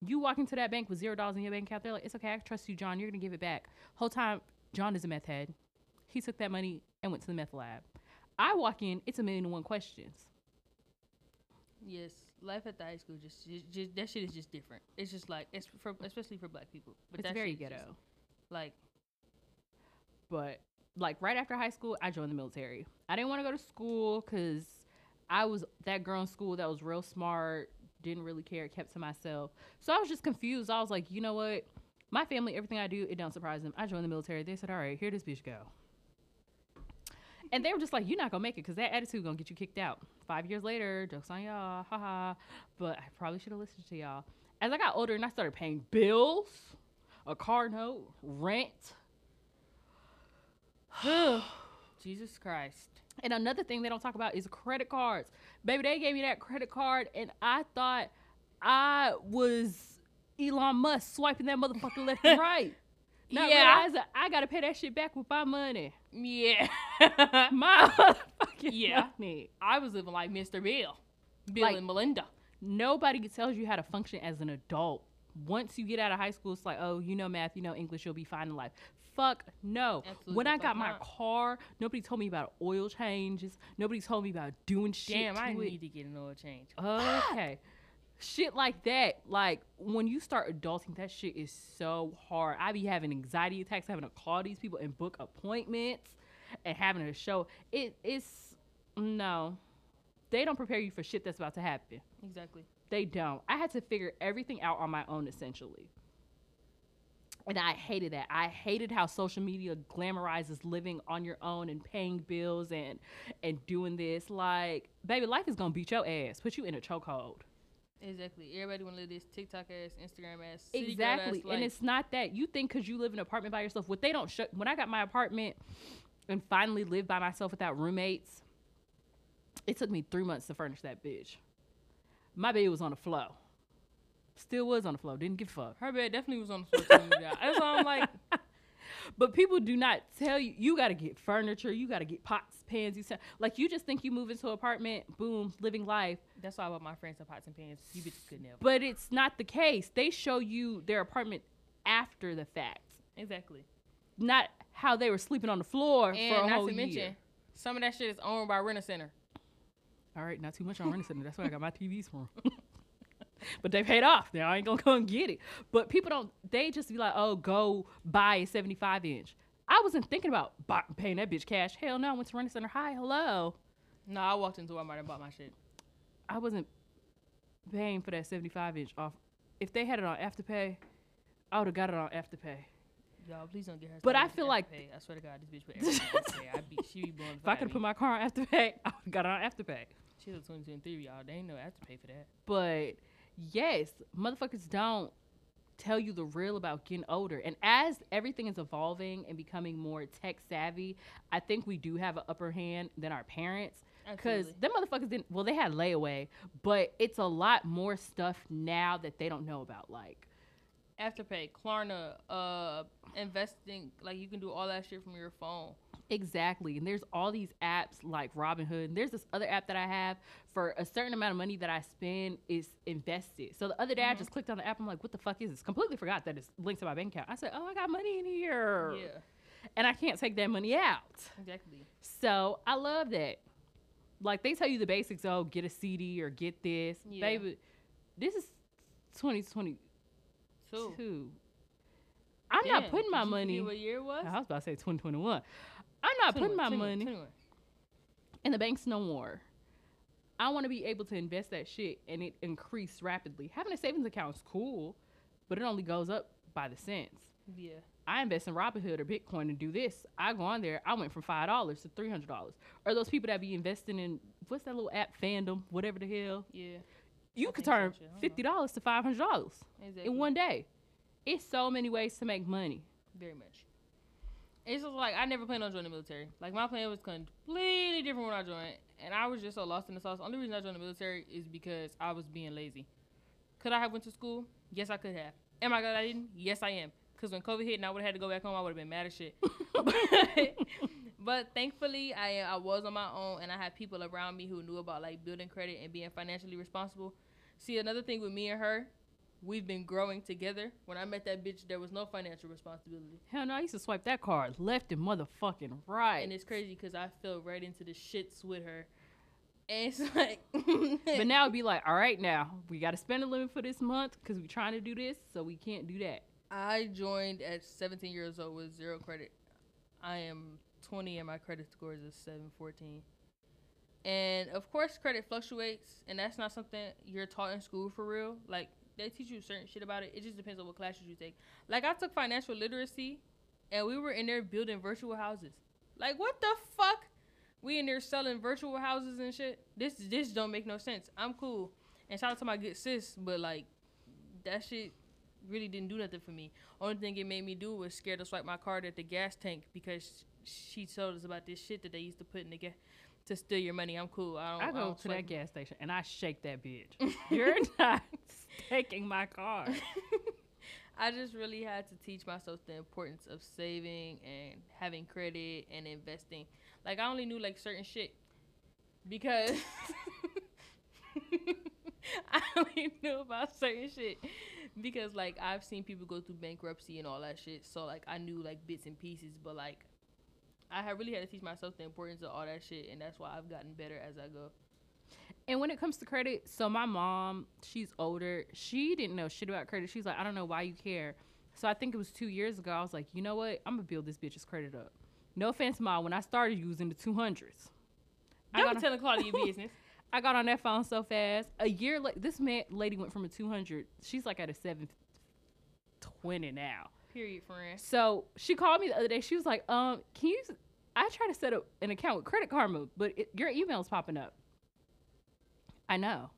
You walk into that bank with zero dollars in your bank account, they're like, it's okay, I trust you, John. You're gonna give it back. Whole time, John is a meth head. He took that money and went to the meth lab. I walk in, it's a million and one questions. Yes, life at the high school just, just, just that shit is just different. It's just like it's for especially for black people. But It's very is just, ghetto. like but like right after high school, I joined the military. I didn't want to go to school because I was that girl in school that was real smart, didn't really care, kept to myself. So I was just confused. I was like, you know what? My family, everything I do, it don't surprise them. I joined the military. They said, all right, here this bitch go. And they were just like, you're not gonna make it because that attitude gonna get you kicked out. Five years later, jokes on y'all, haha. But I probably should have listened to y'all. As I got older and I started paying bills, a car note, rent, Jesus Christ. And another thing they don't talk about is credit cards. Baby, they gave me that credit card, and I thought I was Elon Musk swiping that motherfucker left and right. Not Yeah. realizing I gotta pay that shit back with my money. Yeah. My motherfucking Yeah. money. I was living like Mr. Bill. Bill Like- and Melinda. Nobody tells you how to function as an adult. Once you get out of high school, it's like, oh, you know math, you know English, you'll be fine in life. Fuck no. Absolutely when I got my not. car, nobody told me about oil changes. Nobody told me about doing shit. Damn, I it. need to get an oil change. Okay. Shit like that. Like when you start adulting, that shit is so hard. I be having anxiety attacks, having to call these people and book appointments and having to show it it's no. They don't prepare you for shit that's about to happen. Exactly. They don't. I had to figure everything out on my own essentially. And I hated that. I hated how social media glamorizes living on your own and paying bills and and doing this. Like, baby, life is gonna beat your ass, put you in a chokehold. Exactly. Everybody want to live this TikTok ass, Instagram ass, city Exactly. ass And it's not that. You think because you live in an apartment by yourself, what they don't show when I got my apartment and finally lived by myself without roommates, it took me three months to furnish that bitch. My bed was on the floor. Still was on the floor. Didn't give a fuck. her bed definitely was on the floor. That's why I'm like, But people do not tell you you got to get furniture, you got to get pots, pans, you like you just think you move into an apartment, boom, living life. that's why I bought my friends some pots and pans. You bitches could never. But it's not the case. They show you their apartment after the fact, Exactly. not how they were sleeping on the floor And for a not whole to mention, some of that shit is owned by Rent a Center. All right, not too much on Rent Center. That's where I got my TVs from. but they paid off. Now I ain't gonna go and get it. But people don't. They just be like, "Oh, go buy a 75 inch." I wasn't thinking about buy, paying that bitch cash. Hell no. I went to Rent Center. Hi, hello. No, I walked into Walmart and bought my shit. I wasn't paying for that 75 inch off. If they had it on Afterpay, I would have got it on Afterpay. Y'all, please don't get her. But I feel Afterpay. like- I swear to God, this bitch put everything on Afterpay. I be, she be blowing. If I could put my car on Afterpay, I would have got it on Afterpay. She's a 2023, y'all. They ain't no Afterpay for that. But yes, motherfuckers don't tell you the real about getting older. And as everything is evolving and becoming more tech savvy, I think we do have an upper hand than our parents. Because them motherfuckers didn't, well, they had layaway, but it's a lot more stuff now that they don't know about. Like, Afterpay, Klarna, uh, investing, like you can do all that shit from your phone. Exactly. And there's all these apps like Robinhood. And there's this other app that I have for a certain amount of money that I spend is invested. So the other day I mm-hmm. just clicked on the app. I'm like, what the fuck is this? Completely forgot that it's linked to my bank account. I said, oh, I got money in here. Yeah, And I can't take that money out. exactly. So I love that. Like they tell you the basics. Oh, get a CD or get this. Yeah. Baby, this is 2022. Two. I'm not putting my did you forget money. What year it was? I was about to say 2021. I'm not putting my money 21. in the banks no more. I want to be able to invest that shit and it increase rapidly. Having a savings account is cool, but it only goes up by the cents. Yeah. I invest in Robinhood or Bitcoin and do this. I go on there. I went from five dollars to three hundred dollars. Or those people that be investing in what's that little app, Fandom, whatever the hell. Yeah. You I could so, turn. Fifty dollars to five hundred dollars Exactly. in one day. It's so many ways to make money. Very much. It's just like I never planned on joining the military. Like my plan was completely different when I joined, and I was just so lost in the sauce. The Only reason I joined the military is because I was being lazy. Could I have went to school? Yes, I could have. Am I glad I didn't? Yes, I am. Because when COVID hit and I would have had to go back home, I would have been mad as shit. but, but thankfully, I uh, I was on my own, and I had people around me who knew about like building credit and being financially responsible. See, another thing with me and her, we've been growing together. When I met that bitch, there was no financial responsibility. Hell no, I used to swipe that card left and motherfucking right. And it's crazy because I fell right into the shits with her. And it's like, but now it'd be like, all right, now we got to spend a limit for this month because we're trying to do this, so we can't do that. I joined at 17 years old with zero credit. I am 20 and my credit score is a 714. And of course, credit fluctuates, and that's not something you're taught in school for real. Like, they teach you certain shit about it. It just depends on what classes you take. Like, I took financial literacy, and we were in there building virtual houses. Like, what the fuck? We in there selling virtual houses and shit. This this don't make no sense. I'm cool. And shout out to my good sis, but like, that shit really didn't do nothing for me. Only thing it made me do was scared to swipe my card at the gas tank because she told us about this shit that they used to put in the gas to steal your money. I'm cool. I don't. I I go don't to that gas station and I shake that bitch. You're not taking my car. I just really had to teach myself the importance of saving and having credit and investing. Like I only knew like certain shit because I only knew about certain shit because like I've seen people go through bankruptcy and all that shit. So like I knew like bits and pieces, but like I really had to teach myself the importance of all that shit, and that's why I've gotten better as I go. And when it comes to credit, so my mom, she's older. She didn't know shit about credit. She's like, I don't know why you care. So I think it was two years ago. I was like, you know what? I'm gonna build this bitch's credit up. No offense, mom. When I started using the two hundreds, I got, telling Claudia your business. I got on that phone so fast. A year later, this man lady went from a two hundred. She's like at a seven twenty now. Period, friend. So she called me the other day. She was like, um, can you? I try to set up an account with Credit Karma, but it, your email's popping up. I know.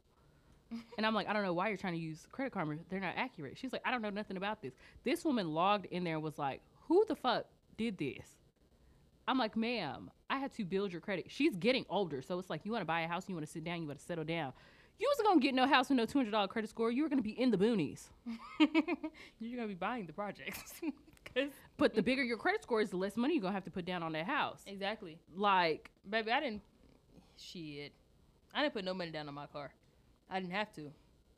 and I'm like, I don't know why you're trying to use Credit Karma. They're not accurate. She's like, I don't know nothing about this. This woman logged in there and was like, who the fuck did this? I'm like, ma'am, I had to build your credit. She's getting older, so it's like you want to buy a house, you want to sit down, you want to settle down. You wasn't gonna get no house with no two hundred dollar credit score. You were gonna be in the boonies. You're gonna be buying the projects. But the bigger your credit score is, the less money you're gonna have to put down on that house. exactly, Like, baby. I didn't. Shit, I didn't put no money down on my car. I didn't have to.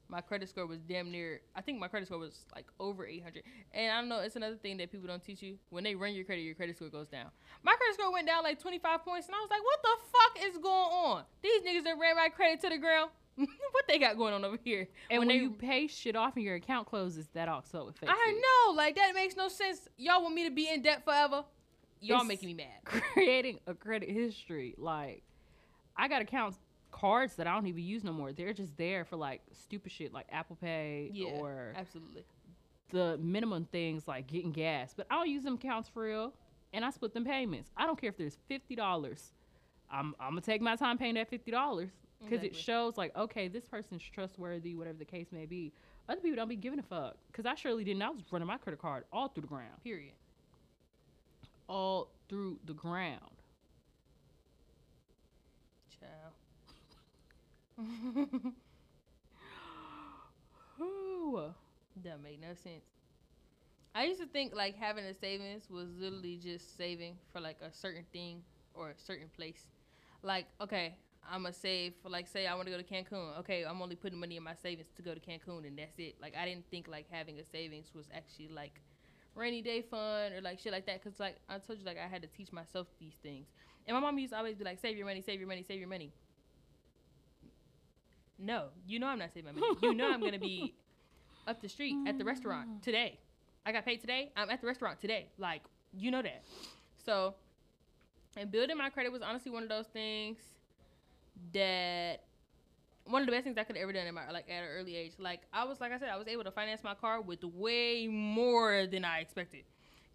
My credit score was damn near. I think my credit score was like over 800. And I don't know. It's another thing that people don't teach you. When they run your credit, your credit score goes down. My credit score went down like 25 points, and I was like, "What the fuck is going on? These niggas that ran my credit to the ground. what they got going on over here?" and when, they, you pay shit off and your account closes, that also affects I it. know, like that makes no sense. Y'all want me to be in debt forever? Y'all It's- making me mad. Creating a credit history, like, I got accounts cards that I don't even use no more. They're just there for like stupid shit like Apple Pay Yeah, or absolutely. the minimum things like getting gas. But I don't use them accounts for real, and I split them payments. I don't care if there's fifty dollars. I'm I'm gonna take my time paying that fifty dollars because it shows like okay, this person's trustworthy, whatever the case may be. Other people don't be giving a fuck because I surely didn't. I was running my credit card all through the ground, Period. all through the ground. Child. Ooh. that make no sense. I used to think like having a savings was literally just saving for like a certain thing or a certain place. Like, okay, I'm gonna save for like say I want to go to Cancun. Okay, I'm only putting money in my savings to go to Cancun and that's it. Like I didn't think like having a savings was actually like rainy day fund or like shit like that cuz like I told you like I had to teach myself these things. And my mom used to always be like save your money, save your money, save your money. No, you know I'm not saving my money. You know I'm going to be up the street at the restaurant mm. today. I got paid today. I'm at the restaurant today. Like, you know that. So, and building my credit was honestly one of those things that one of the best things I could have ever done in my like at an early age. Like I was like I said, I was able to finance my car with way more than I expected.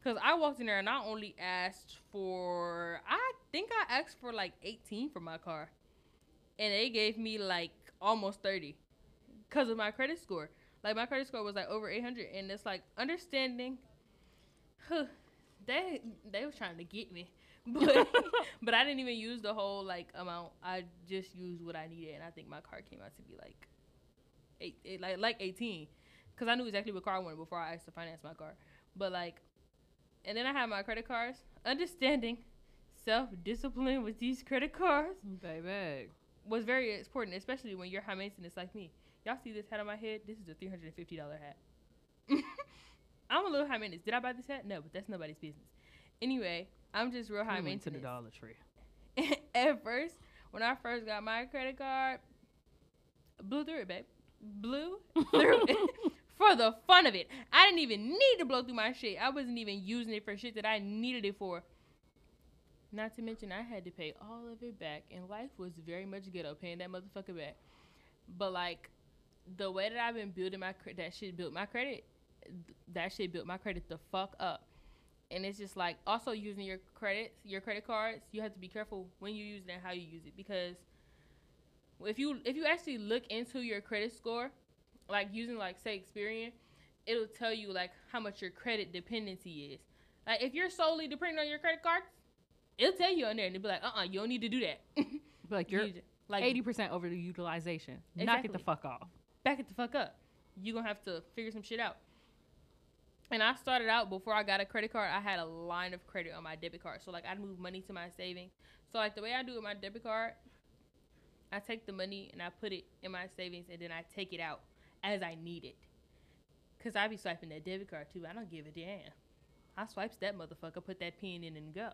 Cause I walked in there and I only asked for I think I asked for like 18 for my car. And they gave me like almost 30 because of my credit score. Like my credit score was like over 800 and it's like understanding huh, they they was trying to get me. But but I didn't even use the whole like amount. I just used what I needed and I think my car came out to be like eight, eight like like 18 cuz I knew exactly what car I wanted before I asked to finance my car. But like and then I had my credit cards. Understanding self-discipline with these credit cards Baby. Was very important, especially when you're high maintenance like me. Y'all see this hat on my head? This is a three hundred and fifty dollar hat. I'm a little high maintenance. Did I buy this hat? No, but that's nobody's business. Anyway, I'm just real high We went to maintenance. the Dollar Tree. At first, when I first got my credit card, blew through it, babe. Blew through it for the fun of it. I didn't even need to blow through my shit. I wasn't even using it for shit that I needed it for. Not to mention, I had to pay all of it back, and life was very much ghetto paying that motherfucker back. But like, the way that I've been building my credit, that shit built my credit. That shit built my credit the fuck up. And it's just like also using your credits, your credit cards. You have to be careful when you use it and how you use it because if you if you actually look into your credit score, like using like say Experian, it'll tell you like how much your credit dependency is. Like if you're solely depending on your credit cards, it'll tell you on there and it'll be like, uh uh you don't need to do that. But like you're You like eighty percent over the utilization. Knock it the fuck off. back it the fuck up. You're gonna have to figure some shit out. And I started out before I got a credit card, I had a line of credit on my debit card. So like I'd move money to my savings. So like the way I do with my debit card, I take the money and I put it in my savings and then I take it out as I need it. Cause I be swiping that debit card too. I don't give a damn. I swipes that motherfucker, put that pin in and go.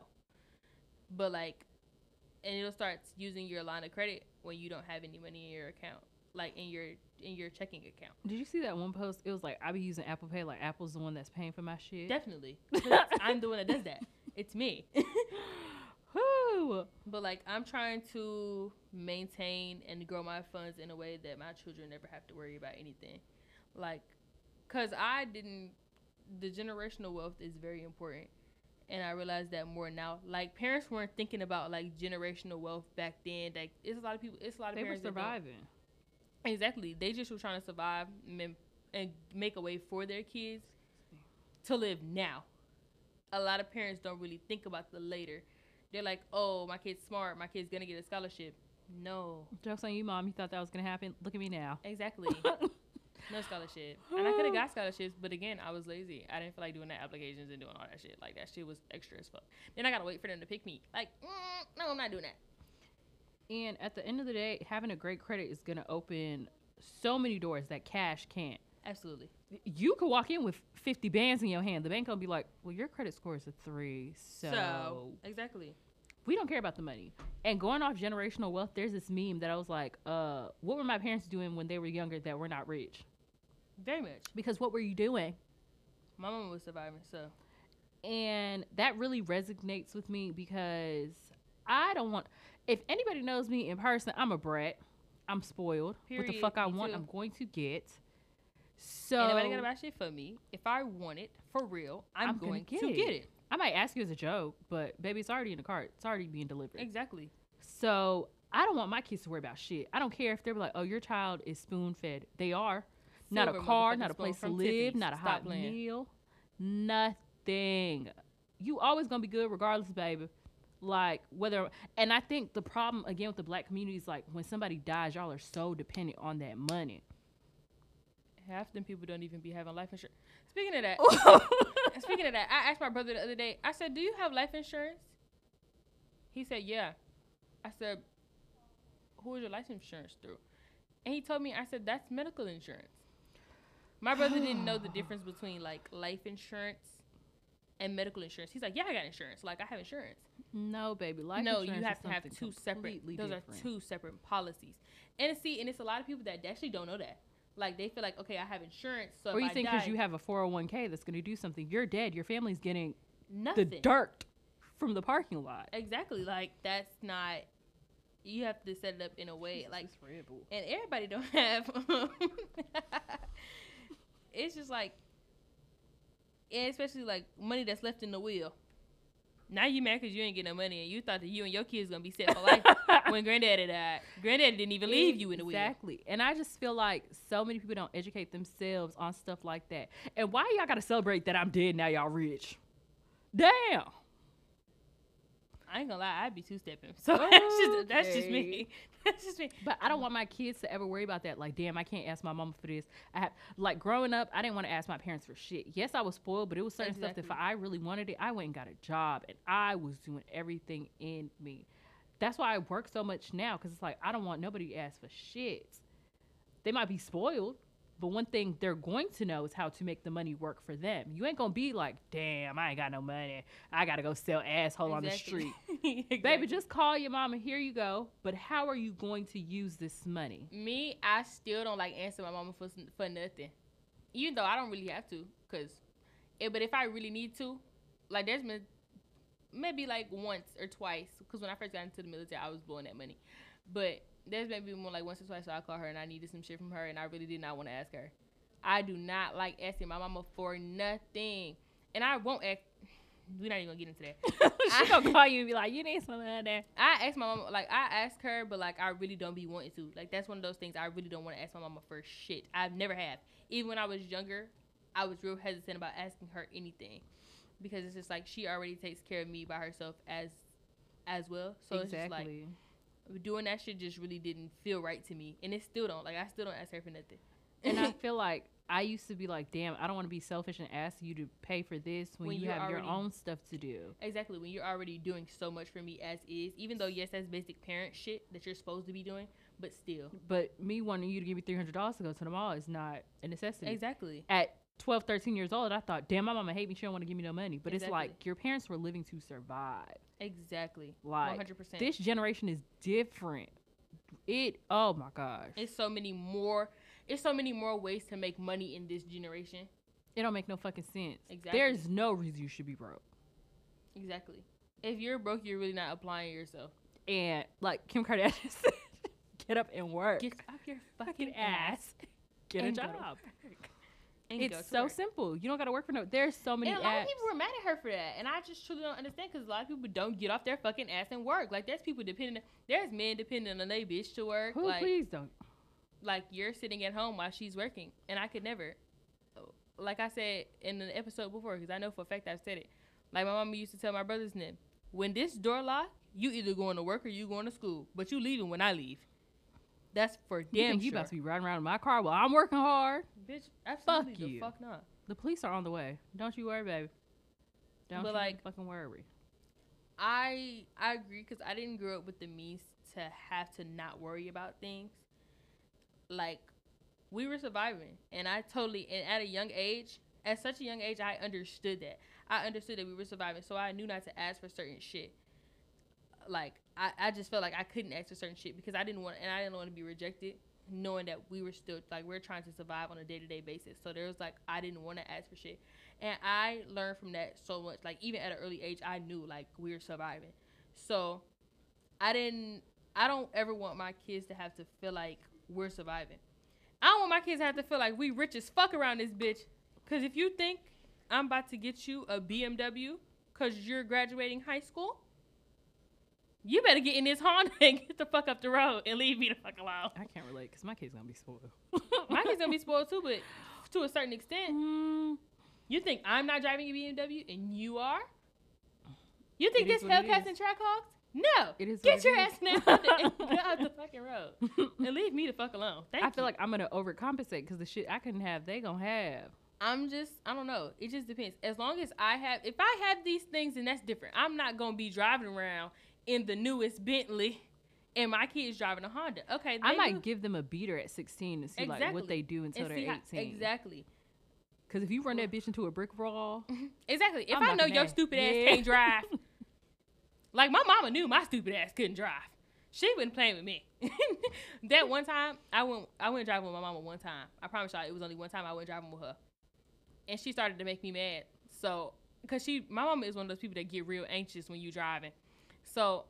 But like, and it'll start using your line of credit when you don't have any money in your account, like in your in your checking account. Did you see that one post? It was like I be using Apple Pay. Like Apple's the one that's paying for my shit. Definitely, I'm the one that does that. It's me. Woo! But like I'm trying to maintain and grow my funds in a way that my children never have to worry about anything. Like cuz I didn't the generational wealth is very important. And I realize that more now. Like parents weren't thinking about like generational wealth back then. Like it's a lot of people. It's a lot of They were parents don't- surviving. Exactly. They just were trying to survive and, and make a way for their kids to live now. A lot of parents don't really think about the later. They're like, "Oh, my kid's smart. My kid's gonna get a scholarship." No, Jokes on you, mom. You thought that was gonna happen. Look at me now. exactly. no scholarship. And I could have got scholarships, but again, I was lazy. I didn't feel like doing the applications and doing all that shit. Like that shit was extra as fuck. Then I gotta wait for them to pick me. Like, mm, no, I'm not doing that. And at the end of the day, having a great credit is gonna open so many doors that cash can't. Absolutely. You could walk in with fifty bands in your hand. The bank gonna be like, "Well, your credit score is a three, so, so exactly. we don't care about the money." And going off generational wealth, there's this meme that I was like, "Uh, what were my parents doing when they were younger that were not rich? Very much. Because what were you doing?" My mom was surviving, so and that really resonates with me because I don't want. If anybody knows me in person, I'm a brat. I'm spoiled. what the fuck I Me want, too. I'm going to get. So Ain't nobody gotta buy shit for me. If I want it for real, I'm, I'm gonna going get to it. get it. I might ask you as a joke, but baby, it's already in the cart. It's already being delivered. Exactly. So I don't want my kids to worry about shit. I don't care if they're like, "Oh, your child is spoon fed." They are. Not a car, not a place to live, Tiffany's. not a Stop hot playing. meal, nothing. You always gonna be good regardless, baby. Like whether, and I think the problem again with the black community is like when somebody dies, y'all are so dependent on that money. Half them people don't even be having life insurance. Speaking of that, speaking of that, I asked my brother the other day. I said, "Do you have life insurance?" He said, "Yeah." I said, "Who is your life insurance through?" And he told me. I said, "That's medical insurance." My brother didn't know the difference between like life insurance and medical insurance. He's like, "Yeah, I got insurance. Like I have insurance." no, baby, life no, insurance you is have to have two separate. Those different. are two separate policies. And see, and it's a lot of people that actually don't know that. Like they feel like, okay, I have insurance, so Or you I think because you have a 401k that's gonna do something, you're dead. Your family's getting nothing. the dirt from the parking lot. Exactly. Like that's not. You have to set it up in a way like, and everybody don't have. it's just like, and especially like money that's left in the will. Now you mad because you ain't getting no money, and you thought that you and your kids gonna be set for life when granddaddy died. Granddaddy didn't even leave you in the will. Exactly. And I just feel like so many people don't educate themselves on stuff like that. And why y'all gotta celebrate that I'm dead now y'all rich? Damn. I ain't gonna lie, I'd be two stepping. So that's just that's just me. That's just me. But I don't mm. want my kids to ever worry about that. Like, damn, I can't ask my mama for this. I have like growing up, I didn't want to ask my parents for shit. Yes, I was spoiled, but it was certain stuff that if I really wanted it, I went and got a job and I was doing everything in me. That's why I work so much now, because it's like I don't want nobody to ask for shit. They might be spoiled, but one thing they're going to know is how to make the money work for them. You ain't gonna be like, damn, I ain't got no money. I gotta go sell asshole on the street. Exactly. Baby, just call your mama. Here you go. But how are you going to use this money? Me, I still don't like answer my mama for for nothing, even though I don't really have to. Cause, eh, but if I really need to, like there's been maybe like once or twice. Cause when I first got into the military, I was blowing that money, but there's maybe more like once or twice. So I call her and I needed some shit from her, and I really did not want to ask her. I do not like asking my mama for nothing, and I won't ask. We're not even gonna get into that. she gonna call you and be like, "You need some of that." I ask my mama, like I ask her, but like I really don't be wanting to. Like that's one of those things I really don't want to ask my mama for shit. I've never have. Even when I was younger, I was real hesitant about asking her anything because it's just like she already takes care of me by herself as as well. So it's just like doing that shit just really didn't feel right to me, and it still don't. Like I still don't ask her for nothing. and I feel like I used to be like, "Damn, I don't want to be selfish and ask you to pay for this when, When you have your own stuff to do." Exactly. When you're already doing so much for me as is, even though yes, that's basic parent shit that you're supposed to be doing, but still. But me wanting you to give me three hundred dollars to go to the mall is not a necessity. Exactly. At 12, 13 years old, I thought, "Damn, my mama hate me. She don't want to give me no money." But it's like your parents were living to survive. Exactly. Like One hundred percent. this generation is different. It. Oh my gosh. It's so many more. It's so many more ways to make money in this generation. It don't make no fucking sense. Exactly. There's no reason you should be broke. Exactly. If you're broke, you're really not applying yourself. And like Kim Kardashian said, get up and work. Get off your fucking fucking ass. ass. Get a job. It's so work. simple. You don't got to work for no. There's so many And a lot apps. of people were mad at her for that, and I just truly don't understand because a lot of people don't get off their fucking ass and work. Like there's people depending, there's men depending on their bitch to work. Who like, please don't? like you're sitting at home while she's working, and I could never. Like I said in the episode before, because I know for a fact I've said it. Like my mama used to tell my brothers and them, when this door locked, you either going to work or you going to school, but you leaving when I leave. That's for You damn think you sure. about to be riding around in my car while I'm working hard? Bitch, absolutely Fuck the you. fuck not. The police are on the way. Don't you worry, baby. Don't But, you like- fucking worry. I I agree because I didn't grow up with the means to have to not worry about things. Like we were surviving, and I totally and at a young age, at such a young age, I understood that. I understood that we were surviving, so I knew not to ask for certain shit. Like I, I just felt like I couldn't ask for certain shit because I didn't want and I didn't want to be rejected, knowing that we were still like we're trying to survive on a day to day basis. So there was like I didn't want to ask for shit, and I learned from that so much. Like even at an early age, I knew like we were surviving. So I didn't. I don't ever want my kids to have to feel like we're surviving. I don't want my kids to have to feel like we rich as fuck around this bitch. Cause if you think I'm about to get you a BMW cause you're graduating high school, you better get in this Honda and get the fuck up the road and leave me the fuck alone. I can't relate because my kid's gonna be spoiled. My kids gonna be spoiled too, but to a certain extent. Mm, You think I'm not driving a BMW and you are? You think It this Hellcats and Trackhawks? No. It is Get what it your ass that and get out the fucking road and leave me the fuck alone. Thank I feel like I'm gonna overcompensate because the shit I couldn't have, they gonna have. I'm just I don't know. It just depends. As long as I have if I have these things then that's different. I'm not gonna be driving around in the newest Bentley and my kids driving a Honda. Okay, I might do- give them a beater at 16 and see like what they do until they're see how- 18. exactly. Because if you run that bitch into a brick wall, mm-hmm. Exactly. If I'm I know your that. stupid ass Yeah. can't drive, like my mama knew my stupid ass couldn't drive. She wasn't playing with me. that one time, I went I went driving with my mama one time. I promise y'all, it was only one time I went driving with her, and she started to make me mad. So, cause she, my mama is one of those people that get real anxious when you driving. So,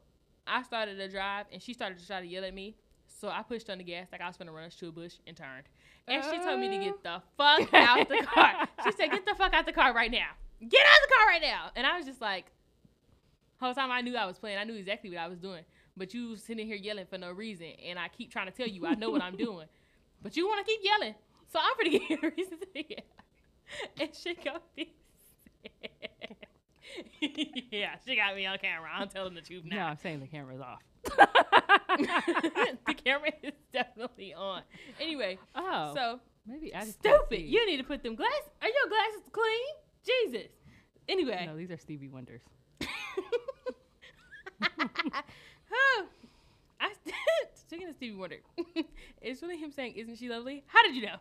I started to drive, and she started to try to yell at me. So I pushed on the gas like I was gonna run us to a bush and turned. And she told me to get the oh. fuck out the car. She said, "Get the fuck out the car right now. Get out the car right now." And I was just like, whole time I knew I was playing. I knew exactly what I was doing. But you sitting here yelling for no reason, and I keep trying to tell you I know what I'm doing, but you want to keep yelling. So I'm pretty good reason to yell. And she got me. yeah, she got me on camera. I'm telling the truth no. I'm saying the camera's off. the camera is definitely on. Anyway, Oh, so maybe I just stupid. You need to put them glasses. Are your glasses clean? Jesus. Anyway. No, these are Stevie Wonders. Huh. I speaking of Stevie Wonder, it's really him saying, "Isn't she lovely?" How did you know?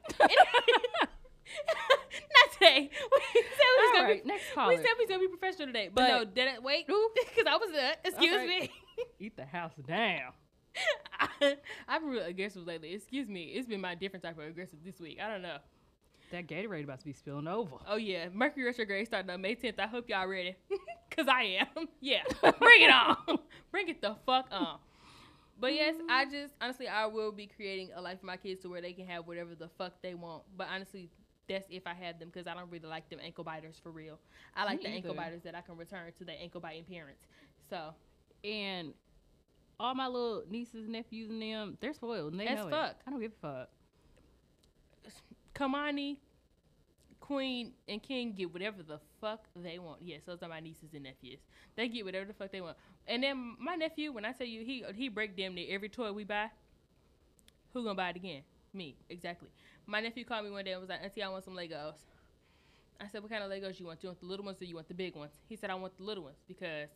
Not today. We said we was All right, be. next We caller. said we gonna be professional today, but, But- no, did it wait? Because I was there. Excuse me. Eat the house down. I, I've been real aggressive lately. Excuse me. It's been my different type of aggressive this week. I don't know. That Gatorade about to be spilling over. Oh yeah, Mercury retrograde starting on May 10th. I hope y'all ready, cause I am. Yeah, bring it on. bring it the fuck on. But yes, I just honestly I will be creating a life for my kids to where they can have whatever the fuck they want. But honestly, that's if I have them, cause I don't really like them ankle biters for real. I like Me the ankle biters that I can return to the ankle biting parents. So And all my little nieces, nephews, and them, they're spoiled. And they As know fuck. it. I don't give a fuck. Kamani, Queen, and King get whatever the fuck they want. Yes, those are my nieces and nephews. They get whatever the fuck they want. And then my nephew, when I tell you he he break damn near every toy we buy, who gonna buy it again? Me, exactly. My nephew called me one day and was like, Auntie, I want some Legos. I said, What kind of Legos you want? Do you want the little ones or you want the big ones? He said, I want the little ones because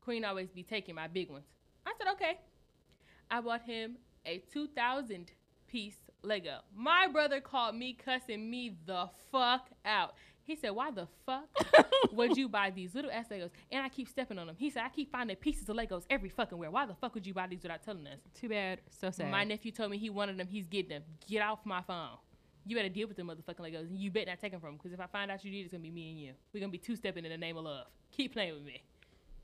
Queen always be taking my big ones. I said, Okay. I bought him a 2000 piece Lego. My brother called me cussing me the fuck out. He said, Why the fuck would you buy these little ass Legos? And I keep stepping on them. He said, I keep finding pieces of Legos every fucking where. Why the fuck would you buy these without telling us? Too bad. So sad. My nephew told me he wanted them. He's getting them. Get off my phone. You better deal with them motherfucking Legos. And you better not take them from. Because if I find out you did, it's going to be me and you. We're going to be two stepping in the name of love. Keep playing with me.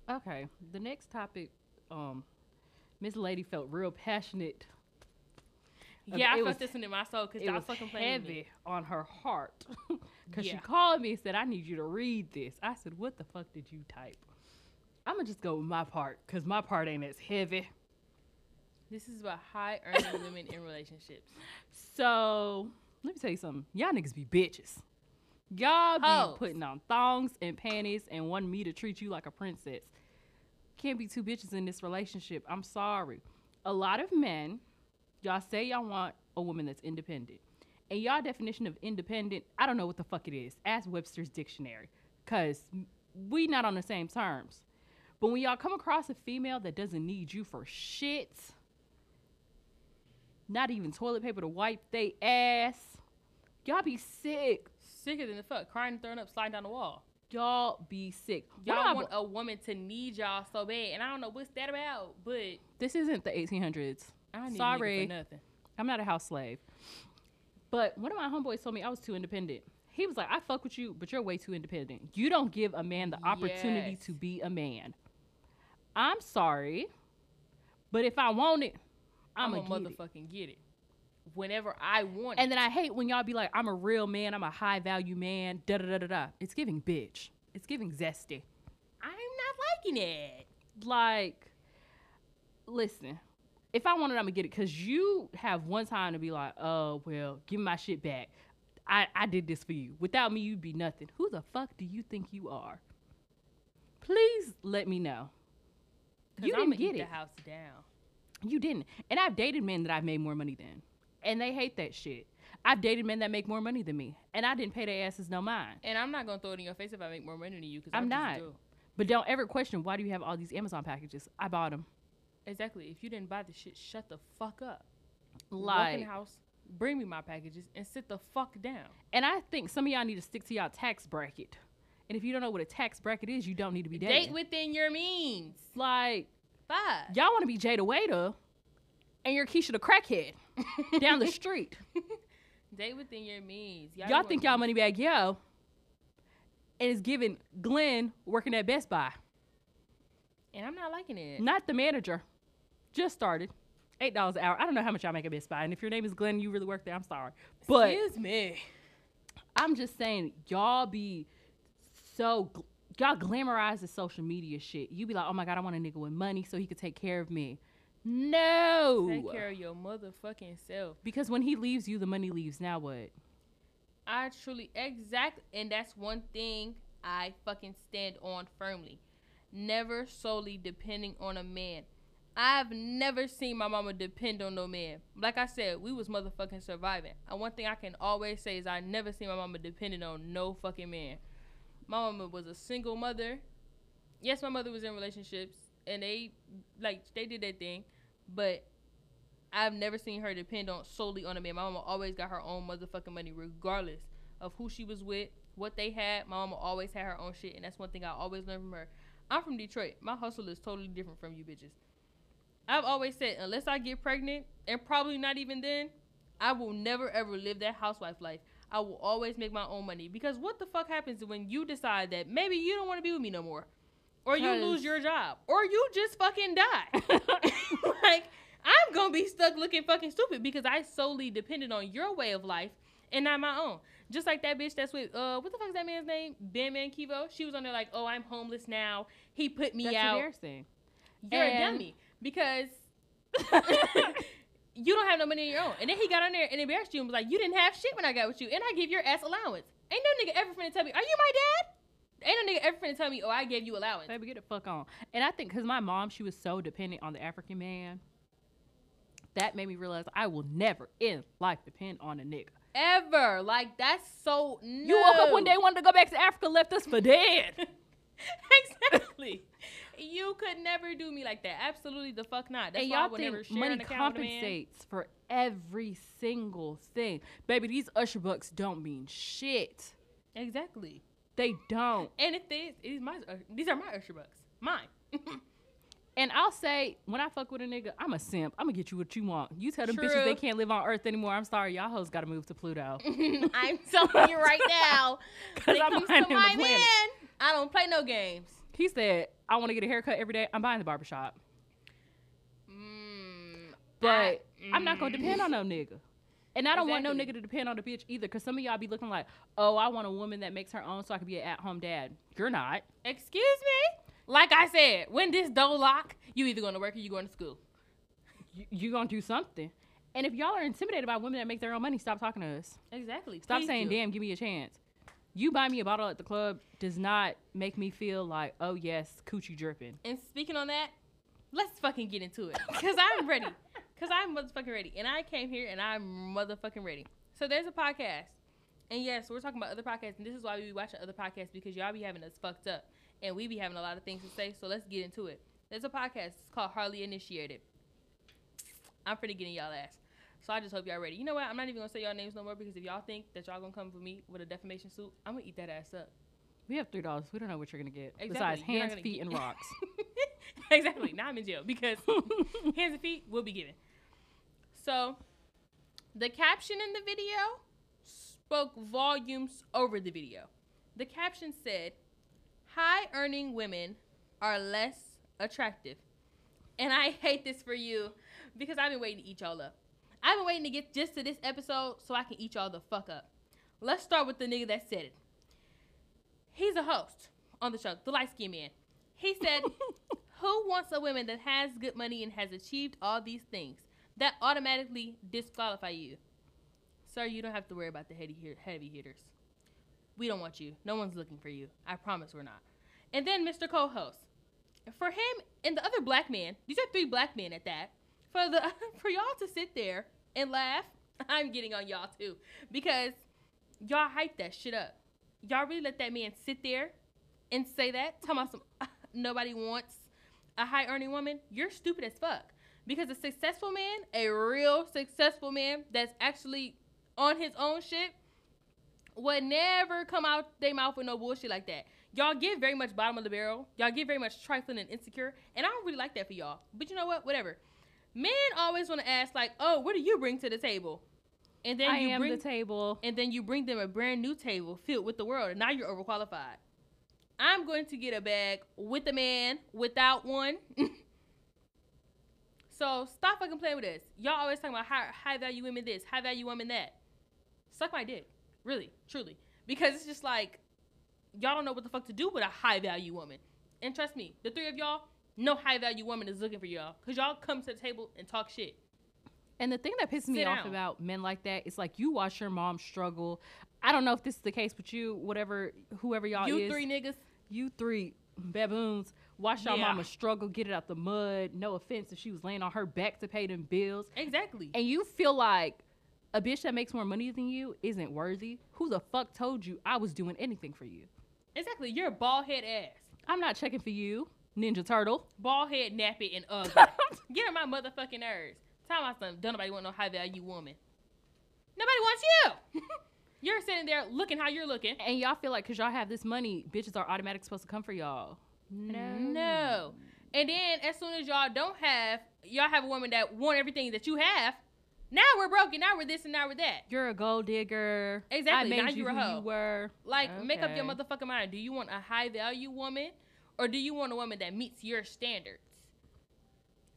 Okay. The next topic, um, Miss Lady felt real passionate. Yeah, I felt was- this one in my soul because y'all was fucking playing with me. heavy on her heart Cause she called me and said, I need you to read this. I said, What the fuck did you type? I'ma just go with my part, cause my part ain't as heavy. This is about high earning women in relationships. So let me tell you something. Y'all niggas be bitches. Y'all be Hoes. putting on thongs and panties and wanting me to treat you like a princess. Can't be two bitches in this relationship. I'm sorry. A lot of men, y'all say y'all want a woman that's independent. And y'all definition of independent, I don't know what the fuck it is. Ask Webster's dictionary. Cause we not on the same terms. But when y'all come across a female that doesn't need you for shit, not even toilet paper to wipe they ass. Y'all be sick. Sicker than the fuck, crying throwing up, sliding down the wall. Y'all be sick. Y'all I want a woman to need y'all so bad, and I don't know what's that about, but this isn't the 1800s. I don't need Sorry. a nigga for nothing. I'm not a house slave. But one of my homeboys told me I was too independent. He was like, I fuck with you, but you're way too independent. You don't give a man the opportunity Yes. to be a man. I'm sorry, but if I want it, I'm, I'm, gonna get it. motherfucking get it. Whenever I want And then I hate when y'all be like, I'm a real man, I'm a high value man, da da da da da. It's giving bitch. It's giving zesty. I'm not liking it. like listen if i want it i'm gonna get it because you have one time to be like oh well give me my shit back I, I did this for you without me you'd be nothing who the fuck do you think you are please let me know. you didn't get it the house down. you didn't and i've dated men that i've made more money than and they hate that shit i've dated men that make more money than me and i didn't pay their asses no mind And I'm not gonna throw it in your face if I make more money than you, because I'm not. do. but don't ever question why do you have all these amazon packages i bought them Exactly. If you didn't buy the shit, shut the fuck up. Walk in like the house, bring me my packages, and sit the fuck down. And I think some of y'all need to stick to y'all tax bracket. And if you don't know what a tax bracket is, you don't need to be dating. Date within your means. like Five. y'all want to be Jayda Wayda, and you're Keisha the crackhead down the street. Date within your means. y'all want think y'all Moneybagg Yo, and it's giving Glenn working at Best Buy, And I'm not liking it. not the manager. Just started, eight dollars an hour. I don't know how much y'all make at Best Buy, and if your name is Glenn, you really work there. I'm sorry, but Excuse me. I'm just saying, y'all be so gl- y'all glamorize the social media shit. You be like, oh my god, I want a nigga with money so he could take care of me. No, Take care of your motherfucking self. because when he leaves you, the money leaves. Now what? I truly exact and that's one thing I fucking stand on firmly. Never solely depending on a man. I've never seen my mama depend on no man. Like I said, we was motherfucking surviving. And one thing I can always say is I never seen my mama dependent on no fucking man. My mama was a single mother. Yes, my mother was in relationships and they like they did their thing, but I've never seen her depend on solely on a man. My mama always got her own motherfucking money, regardless of who she was with, what they had. My mama always had her own shit, and that's one thing I always learned from her. I'm from Detroit. My hustle is totally different from you bitches. I've always said, unless I get pregnant, and probably not even then, I will never ever live that housewife life. I will always make my own money because what the fuck happens when you decide that maybe you don't want to be with me no more, or you lose your job, or you just fucking die? like I'm gonna be stuck looking fucking stupid because I solely depended on your way of life and not my own. Just like that bitch that's with uh what the fuck is that man's name? Ben Mankivo. She was on there like, oh, I'm homeless now. He put me That's out. embarrassing. You're a dummy because you don't have no money of your own. And then he got on there and embarrassed you and was like, you didn't have shit when I got with you, and I give your ass allowance. Ain't no nigga ever finna tell me, are you my dad? Ain't no nigga ever finna tell me, oh, I gave you allowance. Baby, get the fuck on. And I think because my mom, she was so dependent on the African man, that made me realize I will never in life depend on a nigga. Ever. Like, that's so. No. You woke up one day, wanted to go back to Africa, left us for dead. exactly. You could never do me like that. Absolutely the fuck not. That's and why y'all would never share money an account with a man. compensates for every single thing. Baby, these Usher bucks don't mean shit. Exactly. They don't. And if they, it is my, uh, these are my Usher bucks. Mine. And I'll say, when I fuck with a nigga, I'm a simp. I'm gonna get you what you want. You tell them bitches they can't live on Earth anymore. I'm sorry, y'all hoes gotta move to Pluto. I'm telling you right now, because I'm comes to my man, I don't play no games. He said, I wanna get a haircut every day. I'm buying the barbershop. Mm, But I- I'm not gonna mm. depend on no nigga. And I don't want no nigga to depend on the bitch either, because some of y'all be looking like, oh, I want a woman that makes her own so I can be an at home dad. You're not. Excuse me? Like I said, when this door lock, you either going to work or you going to school. You, you gonna do something. And if y'all are intimidated by women that make their own money, stop talking to us. Exactly. Stop Please saying, do. damn, give me a chance. You buy me a bottle at the club does not make me feel like, oh, yes, coochie dripping. And speaking on that, let's fucking get into it. Because I'm ready. Because I'm motherfucking ready. And I came here and I'm motherfucking ready. So there's a podcast. And yes, we're talking about other podcasts. And this is why we be watching other podcasts because y'all be having us fucked up. And we be having a lot of things to say. So let's get into it. There's a podcast. It's called Hardly Initiated. I'm pretty getting y'all ass. So I just hope y'all ready. You know what? I'm not even gonna say y'all names no more because if y'all think that y'all gonna come for me with a defamation suit, I'm gonna eat that ass up. We have three dollars. We don't know what you're gonna get. Exactly. Besides You're hands, feet, get- and rocks. exactly. Now I'm in jail because hands and feet will be given. So, the caption in the video spoke volumes over the video. The caption said, "High earning women are less attractive." And I hate this for you because I've been waiting to eat y'all up. I've been waiting to get just to this episode so I can eat y'all the fuck up. Let's start with the nigga that said it. He's a host on the show, the light skinned man. He said, Who wants a woman that has good money and has achieved all these things that automatically disqualify you? Sir, you don't have to worry about the heavy, heavy hitters. We don't want you. No one's looking for you. I promise we're not. And then Mr. Co host. For him and the other black man, these are three black men at that, for the for y'all to sit there and laugh, I'm getting on y'all too. Because y'all hype that shit up. Y'all really let that man sit there and say that? Tell about some nobody wants a high earning woman. You're stupid as fuck. Because a successful man, a real successful man that's actually on his own shit, would never come out their mouth with no bullshit like that. Y'all get very much bottom of the barrel. Y'all get very much trifling and insecure. And I don't really like that for y'all. But you know what? Whatever. Men always want to ask, like, oh, what do you bring to the table? And then I you am bring the table. and then you bring them a brand new table filled with the world, and now you're overqualified. I'm going to get a bag with a man without one. so stop fucking playing with us. Y'all always talking about high, high value women this, high value women that. Suck my dick. Really, truly. Because it's just like, y'all don't know what the fuck to do with a high value woman. And trust me, the three of y'all, no high value woman is looking for y'all. Because y'all come to the table and talk shit. And the thing that pisses me off about men like that is like you watch your mom struggle. I don't know if this is the case with you, whatever, whoever y'all is. you is. three niggas, you three baboons watch y'all Yeah. mama struggle, get it out the mud. No offense if she was laying on her back to pay them bills, exactly. and you feel like a bitch that makes more money than you isn't worthy. Who the fuck told you I was doing anything for you? Exactly. You're a bald head ass. I'm not checking for you, Ninja Turtle. bald head, nappy, and ugly. Get on my motherfucking nerves. Tell my son, don't nobody want no high value woman. Nobody wants you. you're sitting there looking how you're looking. and y'all feel like because y'all have this money, bitches are automatically supposed to come for y'all. No. No. And then as soon as y'all don't have, y'all have a woman that want everything that you have. Now we're broken. Now we're this and now we're that. You're a gold digger. Exactly, now you you're a hoe. you were. Like, make up your motherfucking mind. Do you want a high value woman, or do you want a woman that meets your standards?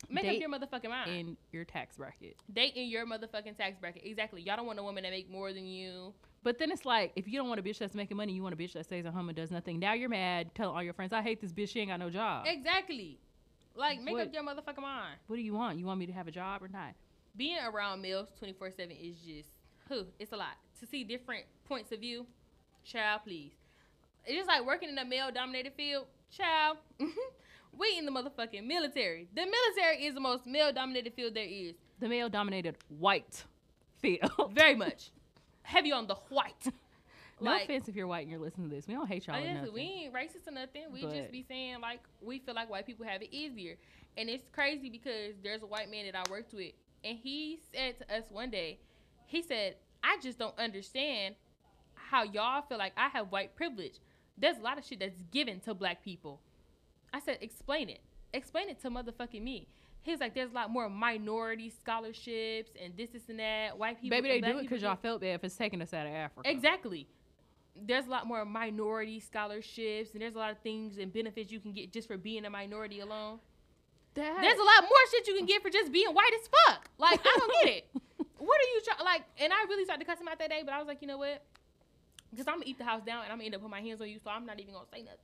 Make up your motherfucking mind. in your tax bracket. Date in your motherfucking tax bracket. Exactly. Y'all don't want a woman that make more than you. But then it's like, if you don't want a bitch that's making money, you want a bitch that stays at home and does nothing. Now you're mad, telling all your friends, I hate this bitch, she ain't got no job. Exactly. Like, make What- up your motherfucking mind. What do you want? You want me to have a job or not? Being around males 24 7 is just, who? It's a lot. To see different points of view, child, please. It's just like working in a male dominated field, child. we in the motherfucking military. The military is the most male dominated field there is. The male dominated white field. Very much. Heavy on the white. no Like- offense if you're white and you're listening to this. We don't hate y'all. Honestly, we ain't racist or nothing. We just be saying like we feel like white people have it easier, and it's crazy because there's a white man that I worked with, and he said to us one day, he said, "I just don't understand how y'all feel like I have white privilege. There's a lot of shit that's given to black people." I said, "Explain it. Explain it to motherfucking me." He's like, "There's a lot more minority scholarships and this, this, and that. White people, Maybe they do it because y'all felt bad for taking us out of Africa. Exactly. There's a lot more minority scholarships, and there's a lot of things and benefits you can get just for being a minority alone. That- There's a lot more shit you can get for just being white as fuck. Like I don't get it. What are you trying? Like and I really started to cuss him out that day, but I was like, you know what? Because I'm gonna eat the house down and I'm gonna end up putting my hands on you, so I'm not even gonna say nothing.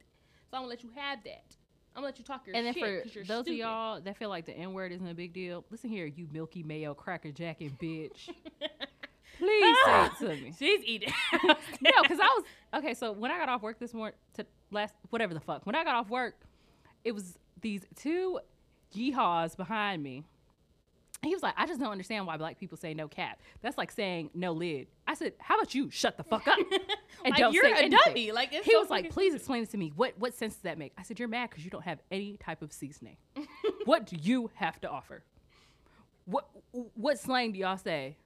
So I'm gonna let you have that. I'm gonna let you talk your And then shit. for 'cause you're those stupid. of y'all that feel like the N word isn't a big deal, listen here, you milky mayo cracker jacking bitch. Please say it to me. She's eating. no, because I was okay. So when I got off work this morning, to last whatever the fuck, when I got off work, it was these two yeehaws behind me. He was like, I just don't understand why black people say no cap. That's like saying no lid. I said, How about you shut the fuck up and like don't you're say a anything? dummy. Like it's He so was like, Please explain this to me. What what sense does that make? I said, You're mad because you don't have any type of seasoning. what do you have to offer? What what slang do y'all say?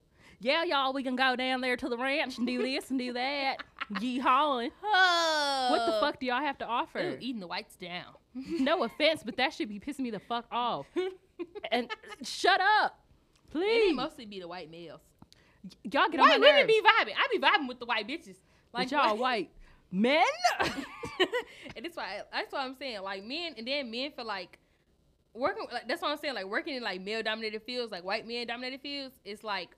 Yeah, y'all, we can go down there to the ranch and do this and do that. Yeehawing. What the fuck do y'all have to offer? Eating the whites down. no offense, but that should be pissing me the fuck off. And shut up, please. mostly be the white males. y'all get on White my women nerves. be vibing. I be vibing with the white bitches. Like y'all white men. and that's why that's why I'm saying like men and then men feel like working like that's what I'm saying like working in like male dominated fields like white men dominated fields it's like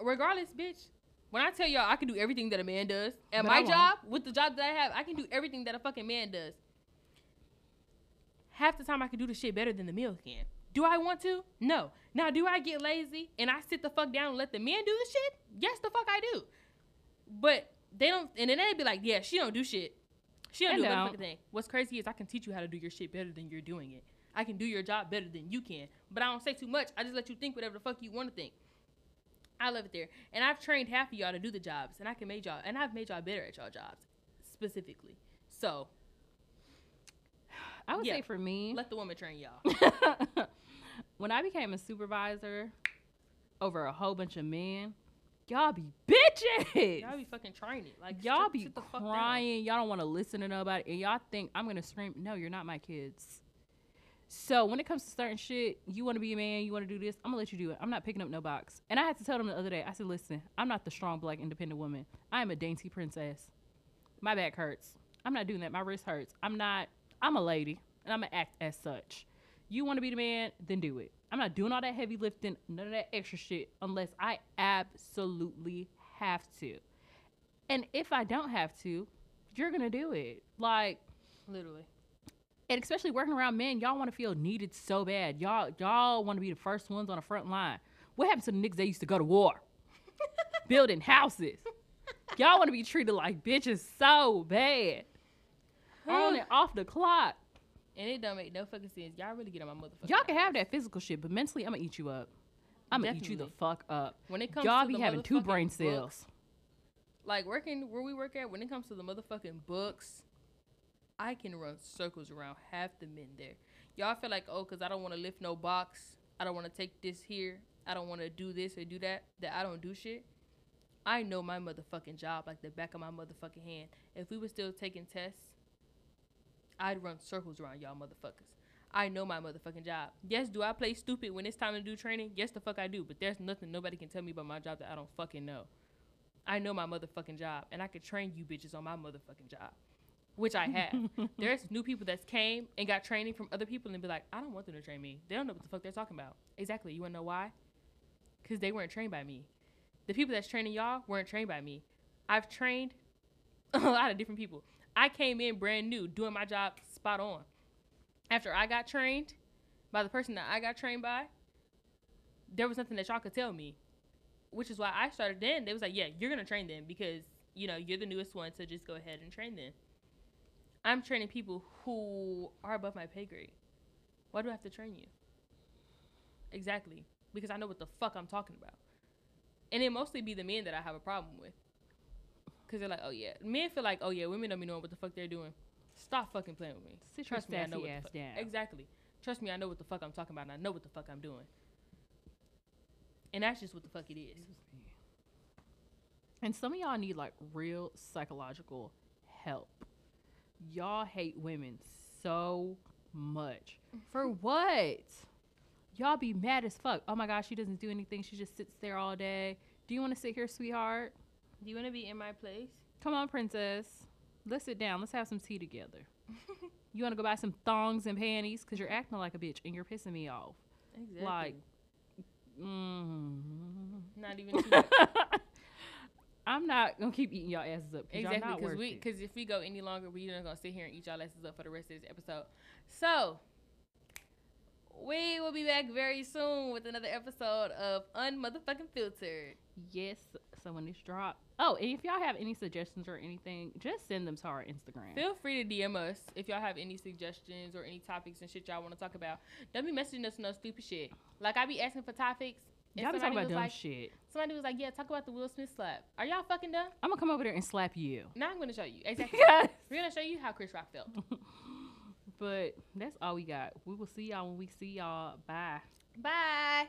regardless bitch when I tell y'all I can do everything that a man does at But my job with the job that I have I can do everything that a fucking man does half the time I can do the shit better than the male can do I want to no now do I get lazy and I sit the fuck down and let the men do the shit yes the fuck I do but they don't, and then they'd be like, "Yeah, she don't do shit. She don't do don't. motherfucking thing." What's crazy is I can teach you how to do your shit better than you're doing it. I can do your job better than you can, but I don't say too much. I just let you think whatever the fuck you want to think. I love it there, and I've trained half of y'all to do the jobs, and I can make y'all, and I've made y'all better at y'all jobs, specifically. So I would Yeah. say for me, let the woman train y'all. when I became a supervisor over a whole bunch of men, y'all be bitches. y'all be fucking training, like y'all be sit the fuck down. crying. Y'all don't want to listen to nobody, and y'all think I'm gonna scream. No, you're not my kids. So when it comes to certain shit, you want to be a man, you want to do this. I'm gonna let you do it. I'm not picking up no box. And I had to tell them the other day. I said, listen, I'm not the strong black independent woman. I am a dainty princess. My back hurts. I'm not doing that. My wrist hurts. I'm not. I'm a lady, and I'm gonna act as such. You want to be the man, then do it. I'm not doing all that heavy lifting, none of that extra shit, unless I absolutely have to. And if I don't have to, you're gonna do it. Like, Literally, and especially working around men, y'all want to feel needed so bad. Y'all, y'all want to be the first ones on the front line. What happened to the niggas that used to go to war, building houses? Y'all want to be treated like bitches so bad, on and off the clock. and it don't make no fucking sense. Y'all really get on my motherfucking. Y'all can have that physical shit, but mentally, I'm gonna eat you up. I'm gonna eat you the fuck up. When it comes Y'all to be the having two brain books, cells. like working where we work at, when it comes to the motherfucking books, I can run circles around half the men there. Y'all feel like, oh, because I don't want to lift no box. I don't want to take this here. I don't want to do this or do that. That I don't do shit. I know my motherfucking job like the back of my motherfucking hand. If we were still taking tests, I'd run circles around y'all motherfuckers. I know my motherfucking job. Yes, do I play stupid when it's time to do training? Yes, the fuck I do. But there's nothing nobody can tell me about my job that I don't fucking know. I know my motherfucking job, and I could train you bitches on my motherfucking job, which I have. There's new people that's came and got training from other people and be like, I don't want them to train me. They don't know what the fuck they're talking about. Exactly. You wanna know why? Because they weren't trained by me. The people that's training y'all weren't trained by me. I've trained a lot of different people. I came in brand new, doing my job spot on. After I got trained by the person that I got trained by, there was nothing that y'all could tell me which is why I started then. They was like, yeah, you're gonna train them because you know you're the newest one, so just go ahead and train them. I'm training people who are above my pay grade. Why do I have to train you? Exactly, because I know what the fuck I'm talking about, and it mostly be the men that I have a problem with, because they're like, oh yeah, men feel like, oh yeah, women don't be knowing what the fuck they're doing. Stop fucking playing with me. Sit Trust me, I know what the fuck. down. Exactly. Trust me, I know what the fuck I'm talking about, and I know what the fuck I'm doing. And that's just what the fuck it is. And some of y'all need like real psychological help. Y'all hate women so much. For what? Y'all be mad as fuck. Oh my gosh, she doesn't do anything. She just sits there all day. Do you want to sit here, sweetheart? Do you want to be in my place? Come on, princess. Let's sit down. Let's have some tea together. you want to go buy some thongs and panties? Because you're acting like a bitch and you're pissing me off. Exactly. Like, mm, not even. I'm not gonna keep eating y'all asses up. exactly because we because if we go any longer, we're not gonna sit here and eat y'all asses up for the rest of this episode. So we will be back very soon with another episode of Unmotherfucking Filtered. Yes. So when this drop. Oh, and if y'all have any suggestions or anything, just send them to our Instagram. Feel free to DM us if y'all have any suggestions or any topics and shit y'all want to talk about. Don't be messaging us no stupid shit. Like I be asking for topics. Y'all be talking about dumb like, shit. somebody was like, "Yeah, talk about the Will Smith slap." Are y'all fucking dumb? I'm gonna come over there and slap you. Now I'm gonna show you exactly. Yes. We're gonna show you how Chris Rock felt. But that's all we got. We will see y'all when we see y'all. Bye. Bye.